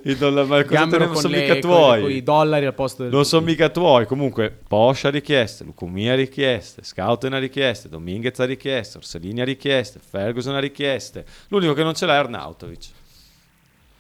I dollari, ma cosa Gambero non con sono le- mica tuoi. con i dollari al posto del Non sono mica tuoi. Comunque, Porsche ha richieste, Lucumi ha richieste, Scouten ha richieste, Dominguez ha richieste, Orsolini ha richieste, Ferguson ha richieste. L'unico che non ce l'ha è Arnautovic.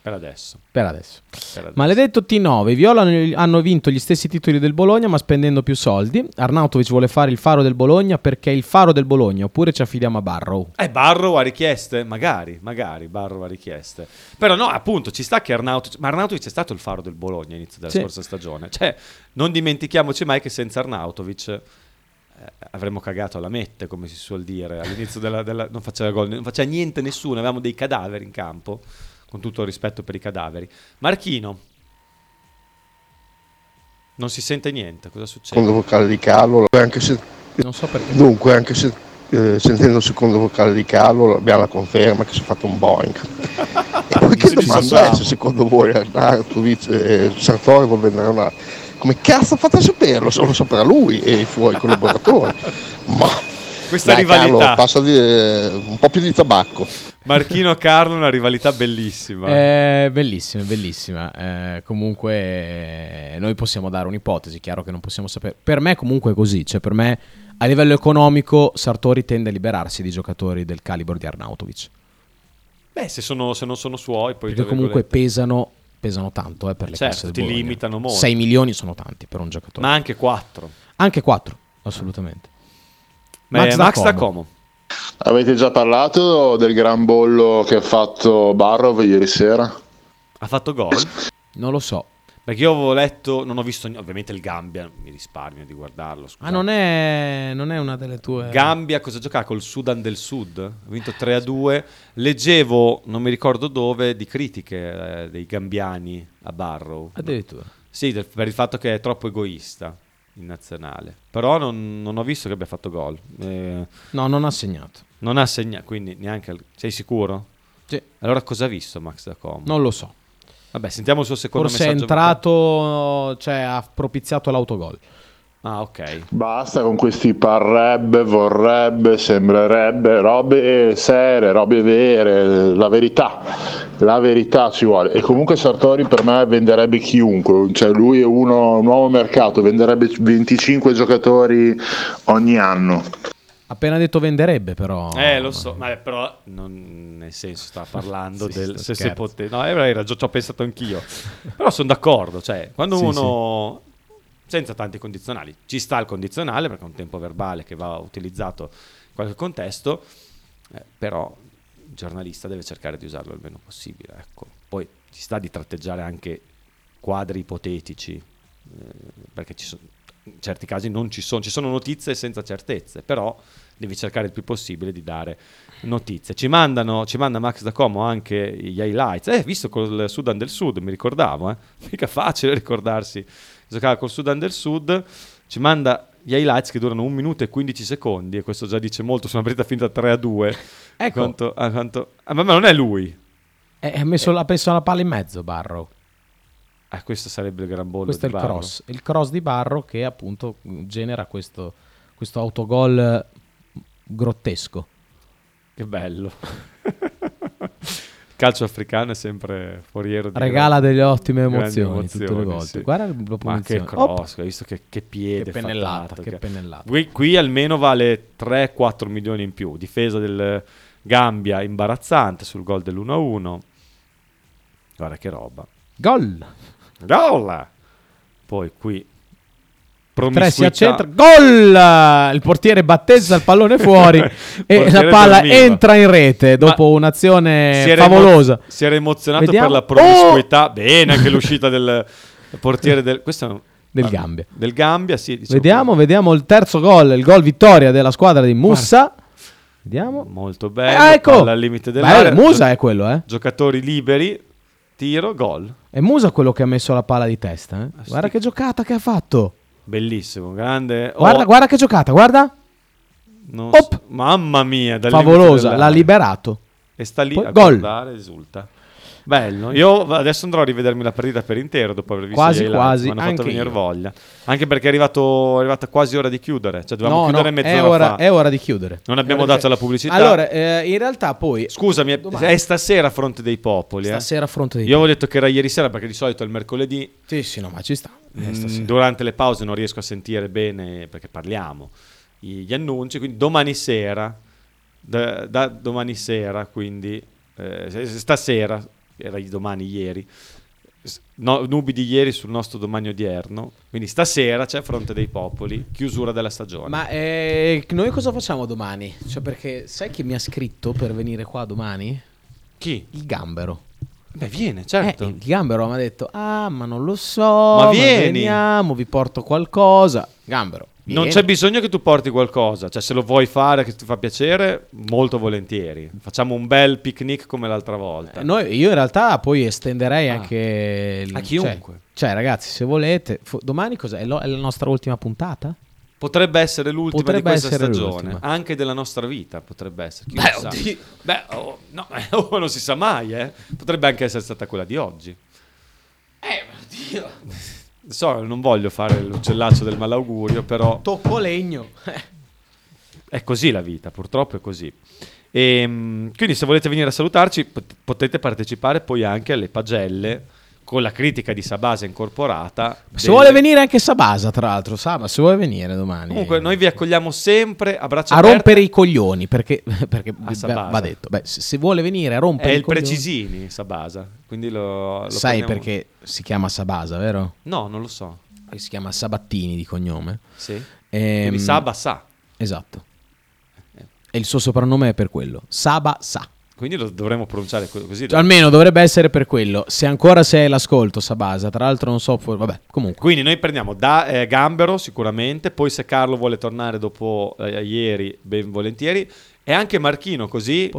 Per adesso. Per adesso. Per adesso. Maledetto T9, i Viola hanno- vinto gli stessi titoli del Bologna ma spendendo più soldi. Arnautovic vuole fare il faro del Bologna perché è il faro del Bologna oppure ci affidiamo a Barrow. Eh, Barrow ha richieste? Magari, magari Barrow ha richieste. Però no, appunto, ci sta che Arnautovic... Ma Arnautovic è stato il faro del Bologna all'inizio della Sì. scorsa stagione. Cioè, non dimentichiamoci mai che senza Arnautovic eh, avremmo cagato alla mette, come si suol dire. All'inizio della... della- non faceva gol, non faceva niente nessuno, avevamo dei cadaveri in campo, con tutto il rispetto per i cadaveri. Marchino. Non si sente niente, cosa succede? Secondo vocale di Carlo, anche se, non so perché. Dunque, anche se eh, sentendo il secondo vocale di Carlo abbiamo la conferma che si è fatto un Boeing. E poi [LAUGHS] che domanda è se secondo voi Arnautovic e Sartori vuol vendere una... Come cazzo fate a saperlo? Se lo saprà lui e i suoi collaboratori. [LAUGHS] Ma Questa dai, rivalità. Carlo, passa di, eh, un po' più di tabacco. Marchino Carlo, una rivalità bellissima. È bellissima, bellissima. Eh, comunque eh, noi possiamo dare un'ipotesi, chiaro che non possiamo sapere. Per me comunque è così, cioè per me a livello economico Sartori tende a liberarsi di giocatori del calibro di Arnautovic. Beh, se, sono- se non sono suoi, poi Perché comunque pesano, pesano tanto eh, per le Certo, casse del Bologna. limitano molto. 6 milioni sono tanti per un giocatore. Ma anche 4. Anche 4, assolutamente. Max, Max da Como. Avete già parlato del gran bollo che ha fatto Barrow ieri sera? Ha fatto gol? Non lo so. Perché io avevo letto, non ho visto ovviamente il Gambia, mi risparmio di guardarlo. Ah, non è, non è una delle tue... Gambia cosa giocava col Sudan del Sud? Ha vinto 3 a 2. Leggevo, non mi ricordo dove, di critiche eh, dei gambiani a Barrow. Addirittura. Sì, del- per il fatto che è troppo egoista in nazionale. Però non, non ho visto che abbia fatto gol. Eh, No, non ha segnato. non ha segnato, quindi neanche... al- Sei sicuro? Sì. Allora cosa ha visto Max da Como? Non lo so. Vabbè, sentiamo il suo secondo Forse è messaggio. entrato, cioè ha propiziato l'autogol. Ah, ok. Basta con questi parrebbe, vorrebbe, sembrerebbe, robe serie, robe vere, la verità, la verità ci vuole. E comunque Sartori per me venderebbe chiunque, cioè lui è uno, un nuovo mercato, venderebbe 25 giocatori ogni anno. Appena detto venderebbe, però. Eh, lo so, ma però non nel senso sta parlando [LAUGHS] Sì, del se, se scherzo. pote- No, è vero, ci ho pensato anch'io. però sono d'accordo, cioè, quando Sì, uno senza tanti condizionali, ci sta il condizionale perché è un tempo verbale che va utilizzato in qualche contesto, eh, però il giornalista deve cercare di usarlo il meno possibile. Ecco. Poi ci sta di tratteggiare anche quadri ipotetici, eh, perché ci sono, in certi casi non ci sono, ci sono notizie senza certezze, però devi cercare il più possibile di dare notizie. Ci mandano, ci manda Max da Como anche gli highlights. Eh, visto col Sudan del Sud, mi ricordavo, eh. Mica facile ricordarsi. Giocava col Sudan del Sud, ci manda gli highlights che durano 1 minuto e 15 secondi e questo già dice molto su una partita finita 3 a 2. Ecco. Quanto, ah, quanto- ah, ma non è lui. Eh, ha messo, ha messo la palla in mezzo Barrow. Ah, questo sarebbe il gran bollo Questo è il Barro. cross. Il cross di Barro che appunto genera questo, questo autogol eh, grottesco. Che bello. [LAUGHS] Calcio africano è sempre foriero di Regala grandi- delle ottime grandi emozioni tutte le volte. sì. Guarda la Ma che cross, hai visto che, che piede Che pennellata, fattato, che pennellata. Qui, qui almeno vale 3-4 milioni in più. Difesa del Gambia imbarazzante sul gol dell'1-1. Guarda che roba. Gol! Gol! Poi qui Tre si promiscuità. accentra, gol! Il portiere battezza il pallone [LAUGHS] fuori e la palla dormiva. entra in rete dopo un'azione si favolosa. emo- si era emozionato Vediamo. per la promiscuità. Bene, anche l'uscita [LAUGHS] del portiere del, questo è un- Del ah, Gambia. Del Gambia, sì. dicevo Vediamo, vediamo il terzo gol, il gol vittoria della squadra di Mussa. Vediamo. Molto bello. Ah, ecco. al limite dell'area. Musa è quello, eh. Giocatori liberi, tiro, gol. È Musa quello che ha messo la palla di testa. eh. Guarda che giocata che ha fatto. Bellissimo, grande. Guarda, Oh, guarda che giocata, guarda. so- mamma mia, Favolosa, l'ha liberato. E sta lì Poi a gol. esulta. Bello. Io adesso andrò a rivedermi la partita per intero dopo aver visto Quasi, quasi, Mi hanno fatto anche venire io. voglia. Anche perché è, arrivato, è arrivata quasi ora di chiudere. Cioè, dovevamo No, chiudere no, mezz'ora è ora, fa. è ora di chiudere. Non abbiamo dato la pubblicità. Allora, eh, in realtà poi... Scusami, è- Domani. è stasera a Fronte dei Popoli. eh? Stasera a Fronte dei Io avevo detto che era ieri sera perché di solito è il mercoledì. Sì, sì, no, ma ci sta. Mm, durante le pause non riesco a sentire bene perché parliamo gli, annunci. Quindi domani sera, da, da domani sera, quindi eh, se- se stasera, era i domani ieri, no, nubi di ieri sul nostro domani odierno. Quindi stasera c'è Fronte dei Popoli, chiusura della stagione. Ma eh, noi cosa facciamo domani? Cioè, perché sai chi mi ha scritto per venire qua domani? Chi? Il Gambero. Beh, viene, certo. Eh, il Gambero mi ha detto, ah, ma non lo so, Ma vieni." veniamo, vi porto qualcosa. Gambero, Non c'è bisogno che tu porti qualcosa, cioè se lo vuoi fare che ti fa piacere, molto volentieri. Facciamo un bel picnic come l'altra volta. Eh, noi- io in realtà poi estenderei anche... il- A chiunque. Cioè, cioè, ragazzi, se volete, fo- domani cos'è? È, lo- è la nostra ultima puntata? Potrebbe essere l'ultima Potrebbe di questa stagione, l'ultima. anche della nostra vita, potrebbe essere. Chi Beh, oddio. Beh, oh, no, [LAUGHS] oh, non si sa mai, eh. Potrebbe anche essere stata quella di oggi. Eh, oddio. So, non voglio fare l'uccellaccio del malaugurio, però Tocco legno. [LAUGHS] è così la vita, purtroppo è così. E, quindi se volete venire a salutarci pot- potete partecipare poi anche alle pagelle con la critica di Sabasa incorporata. Se del- vuole venire anche Sabasa, tra l'altro, Saba, se vuole venire domani. Comunque noi vi accogliamo sempre a braccia a aperte. rompere i coglioni, perché, [LAUGHS] perché beh, Sabasa. va detto. Beh, se, vuole venire a rompere È il coglioni... Precisini, Sabasa. Quindi lo, lo Sai prendiamo- perché si chiama Sabasa, vero? No, non lo so. Si chiama Sabattini di cognome. Sì. Ehm, Quindi Saba sa. Esatto. E il suo soprannome è per quello. Saba sa. Quindi lo dovremmo pronunciare co- così. Cioè, almeno dovrebbe essere per quello. Se ancora sei all'ascolto, Sabasa. Tra l'altro non so, for- vabbè, comunque. Quindi noi prendiamo da eh, Gambero sicuramente, poi se Carlo vuole tornare dopo eh, ieri, ben volentieri, e anche Marchino, così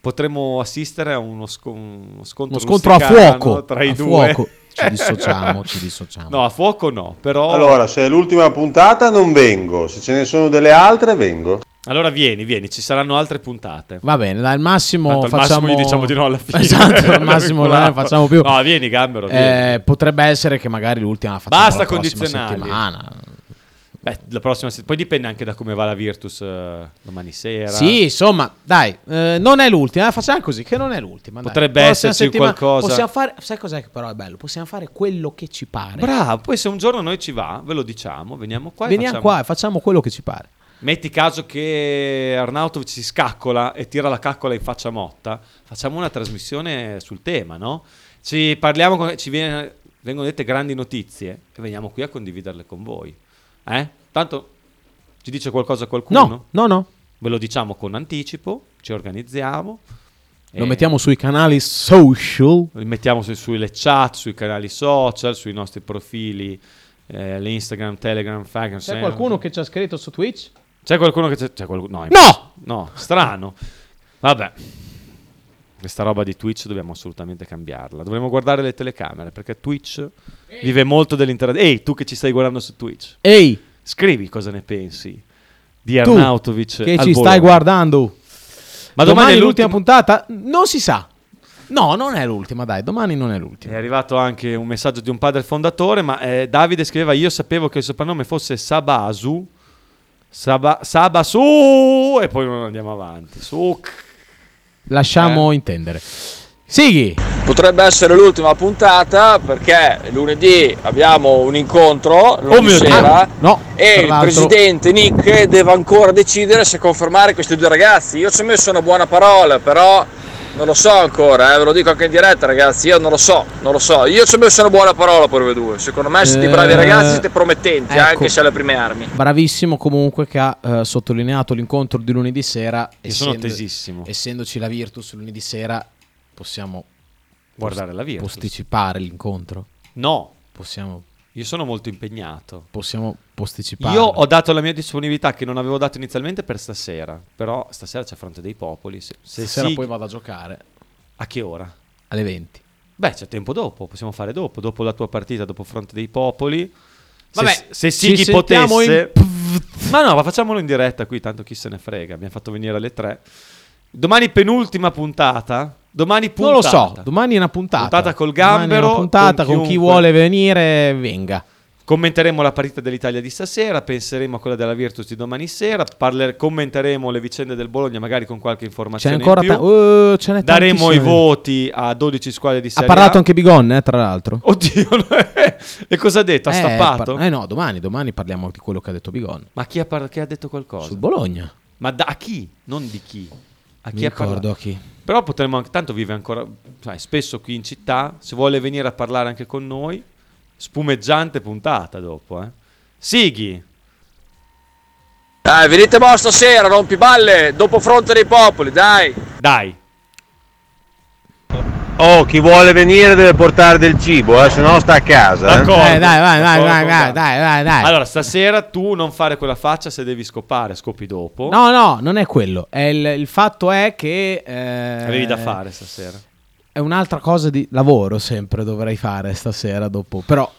potremmo assistere a uno, sco- uno scontro, Uno scontro a fuoco. tra i a due. fuoco. Ci [LAUGHS] dissociamo, ci dissociamo. No, a fuoco no, però... Allora, se è l'ultima puntata non vengo, se ce ne sono delle altre vengo. Allora vieni, vieni, ci saranno altre puntate. Va bene, dai, al massimo Tanto al facciamo... massimo gli diciamo di no alla fine. Esatto, al [LAUGHS] massimo non ne facciamo più. No, vieni Gambero, vieni. Eh, potrebbe essere che magari l'ultima la facciamo Basta la prossima condizionali. settimana. Beh, la prossima se- poi dipende anche da come va la Virtus eh, domani sera. Sì, insomma, dai, eh, non è l'ultima, eh, facciamo così, che non è l'ultima. dai. Potrebbe esserci settimana qualcosa. Possiamo fare, sai cos'è che però è bello? Possiamo fare quello che ci pare. Bravo, poi se un giorno noi ci va, ve lo diciamo, veniamo qua e Veniamo facciamo- qua e facciamo quello che ci pare. Metti caso che Arnautovic si scaccola e tira la caccola in faccia a Motta, facciamo una trasmissione sul tema, no? Ci parliamo, con- ci viene- vengono dette grandi notizie e veniamo qui a condividerle con voi. Eh? Tanto ci dice qualcosa qualcuno? No, no, no. Ve lo diciamo con anticipo, ci organizziamo Lo Eh. mettiamo sui canali social. Li mettiamo su- sulle chat, sui canali social, sui nostri profili, eh, l'Instagram, Telegram, Fagan. C'è qualcuno che ci ha scritto su Twitch? C'è qualcuno che c'è, c'è qualcuno- no, No! no, strano. Vabbè. Questa roba di Twitch dobbiamo assolutamente cambiarla. Dovremmo guardare le telecamere perché Twitch vive molto dell'interazione. Ehi, tu che ci stai guardando su Twitch. Ehi, Scrivi cosa ne pensi di tu Arnautovic che al ci Bologna. stai guardando. Ma domani, domani è l'ultima puntata? Non si sa. No, non è l'ultima, dai, domani non è l'ultima. È arrivato anche un messaggio di un padre fondatore, ma eh, Davide scriveva: Io sapevo che il soprannome fosse Sabasu. Saba, Sabasu! E poi non andiamo avanti. Su. Lasciamo intendere. Sighi. Potrebbe essere l'ultima puntata perché lunedì abbiamo un incontro lunedì Oh sera Ah, no, e il l'altro- presidente Nick deve ancora decidere se confermare questi due ragazzi. Io ci ho messo una buona parola, però non lo so ancora, eh, ve lo dico anche in diretta ragazzi, io non lo so, non lo so. Io ci ho messo una buona parola per voi due. Secondo me siete Eh, bravi ragazzi, siete promettenti ecco. anche se alle prime armi. Bravissimo comunque che ha eh, sottolineato l'incontro di lunedì sera. Io sono essendo- tesissimo. Essendoci la Virtus lunedì sera, possiamo Guardare la Virtus. posticipare l'incontro. No. Possiamo, Io sono molto impegnato. possiamo posticipare. Io ho dato la mia disponibilità che non avevo dato inizialmente per stasera. Però stasera c'è Fronte dei Popoli. Se, se Stasera sì- poi vado a giocare A che ora? alle 20. Beh, c'è tempo dopo, possiamo fare dopo, dopo la tua partita, dopo Fronte dei Popoli. Vabbè, se, se Sighi potesse... Ma no, ma facciamolo in diretta qui, tanto chi se ne frega. Abbiamo fatto venire alle 3. Domani penultima puntata. Domani puntata. Non lo so, domani è una puntata. Puntata col Domani gambero. una puntata con, chi chiunque. vuole venire, venga. Commenteremo la partita dell'Italia di stasera, penseremo a quella della Virtus di domani sera, parler- commenteremo le vicende del Bologna magari con qualche C'è informazione ancora in più. ta- uh, ce n'è Daremo i voti a 12 squadre di Ha Serie parlato A. anche Bigon, eh, tra l'altro. Oddio, e cosa ha detto? Ha Eh, stappato? par- eh no, domani, domani parliamo di quello che ha detto Bigon. Ma chi ha, par- chi ha detto qualcosa? Sul Bologna. Ma da a chi? Non di chi. A chi Mi ricordo a chi. Però potremmo anche, tanto vive ancora, cioè, spesso qui in città, se vuole venire a parlare anche con noi, spumeggiante puntata dopo, eh. Sighi, Dai, venite mo stasera, rompiballe, dopo Fronte dei Popoli, dai. dai. Oh, chi vuole venire deve portare del cibo, eh, se no sta a casa. eh. D'accordo. Eh, dai, vai, vai, D'accordo vai, Gabbo. dai, vai, dai. Allora, stasera tu non fare quella faccia se devi scopare, scopi dopo. No, no, non è quello. È il, il fatto è che. eh, Avevi da fare stasera. È un'altra cosa di lavoro sempre dovrei fare stasera dopo. Però.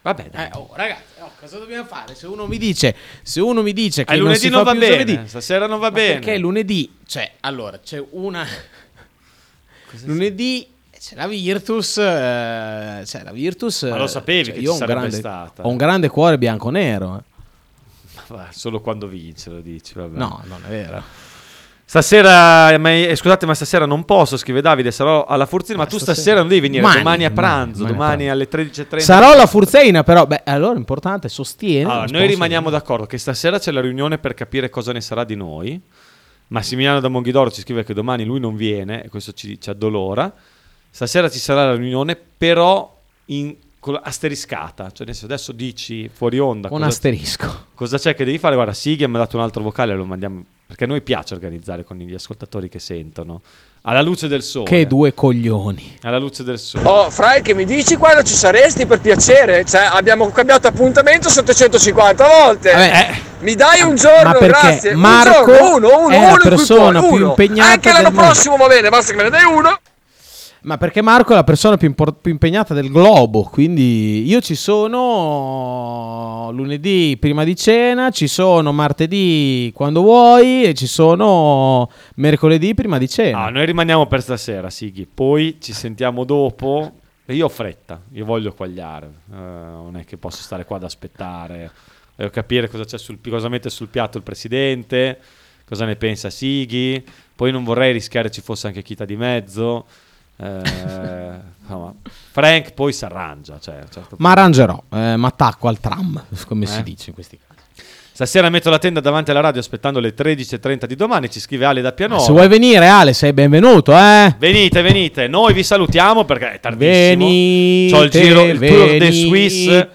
Vabbè, dai. Eh, oh, ragazzi, oh, cosa dobbiamo fare? Se uno mi dice, se uno mi dice che Eh, non lunedì si non fa va più bene, giovedì, stasera non va ma bene. Perché lunedì, cioè, allora, c'è una lunedì c'è la Virtus, eh, c'è la Virtus. Ma lo eh, sapevi cioè, che io ci ho un sarebbe grande, stata. Ho un grande cuore bianco-nero. eh. Solo quando vince lo dici, vabbè. No, non è vero. Stasera, ma- eh, scusate, ma stasera non posso, scrive Davide, sarò alla Furzina, ma tu stasera- stasera non devi venire, Mani, domani a pranzo, mani a domani alle 13.30. Sarò alla Furzeina, però, beh, allora è importante, sostiene. Allora, lo noi rimaniamo d'accordo che stasera c'è la riunione per capire cosa ne sarà di noi. Massimiliano da Monghidoro ci scrive che domani lui non viene, e questo ci, ci addolora. Stasera ci sarà la riunione, però in, asteriscata. Cioè, adesso dici fuori onda. Un cosa- asterisco. Cosa c'è che devi fare? Guarda, Sighi mi ha dato un altro vocale, lo mandiamo. Perché a noi piace organizzare con gli ascoltatori che sentono. Alla luce del sole. Che due coglioni. Alla luce del sole. Oh, Frank, mi dici quando ci saresti per piacere? Cioè, abbiamo cambiato appuntamento 750 volte. Vabbè. Mi dai un giorno, Ma perché grazie. Marco un giorno, uno, uno, è la uno cui persona più uno. impegnata Anche l'anno del mondo. prossimo va bene, basta che me ne dai uno. Ma perché Marco è la persona più, impor- più impegnata del globo, quindi io ci sono lunedì prima di cena, ci sono martedì quando vuoi e ci sono mercoledì prima di cena. No, noi rimaniamo per stasera, Sighi. Poi ci sentiamo dopo. Io ho fretta, io voglio quagliare. Eh, non è che posso stare qua ad aspettare. Devo capire cosa, c'è sul, cosa mette sul piatto il presidente, cosa ne pensa Sighi. Poi non vorrei rischiare ci fosse anche Chita di mezzo. Eh, Frank poi si arrangia. Cioè, certo Ma arrangerò, eh, ma attacco al tram, come si Eh? dice in questi casi. Stasera metto la tenda davanti alla radio aspettando le 13.30 di domani. Ci scrive Ale da Pianoro. Se vuoi venire Ale, sei benvenuto, eh. Venite, venite. Noi vi salutiamo perché è tardissimo. Venite, C'ho il giro, il tour de Suisse.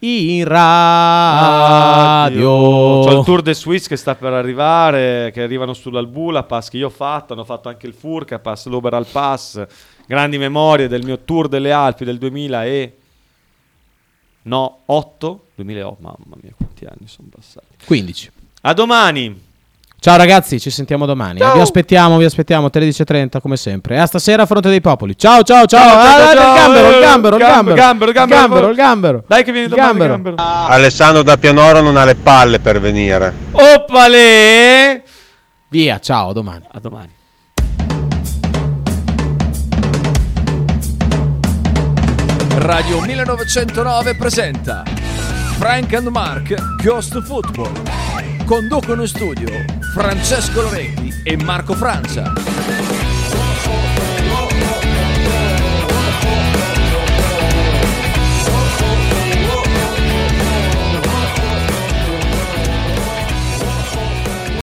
In radio. C'è il Tour de Suisse che sta per arrivare, che arrivano sull'Albula Pass che io ho fatto, hanno fatto anche il Furca Pass, l'Oberal Pass, grandi memorie del mio Tour delle Alpi del 2000 e... No, 8? 2008, mamma mia quanti anni sono passati. 15. A domani! Ciao ragazzi, ci sentiamo domani. Vi aspettiamo, vi aspettiamo, 13.30 come sempre. E a stasera a Fronte dei Popoli. Ciao, ciao, ciao. Ciao, ciao, Ah, ciao, il gambero, il eh, gambero, il gambero, gambero. gambero, Il gambero. gambero, il gambero. Dai che vieni Il domani, gambero. gambero. Alessandro da Pianoro non ha le palle per venire. Oppale! Via, ciao, a domani. A domani. Radio 1909 presenta Frank and Mark Ghost Football. Conducono in studio Francesco Loretti e Marco Francia.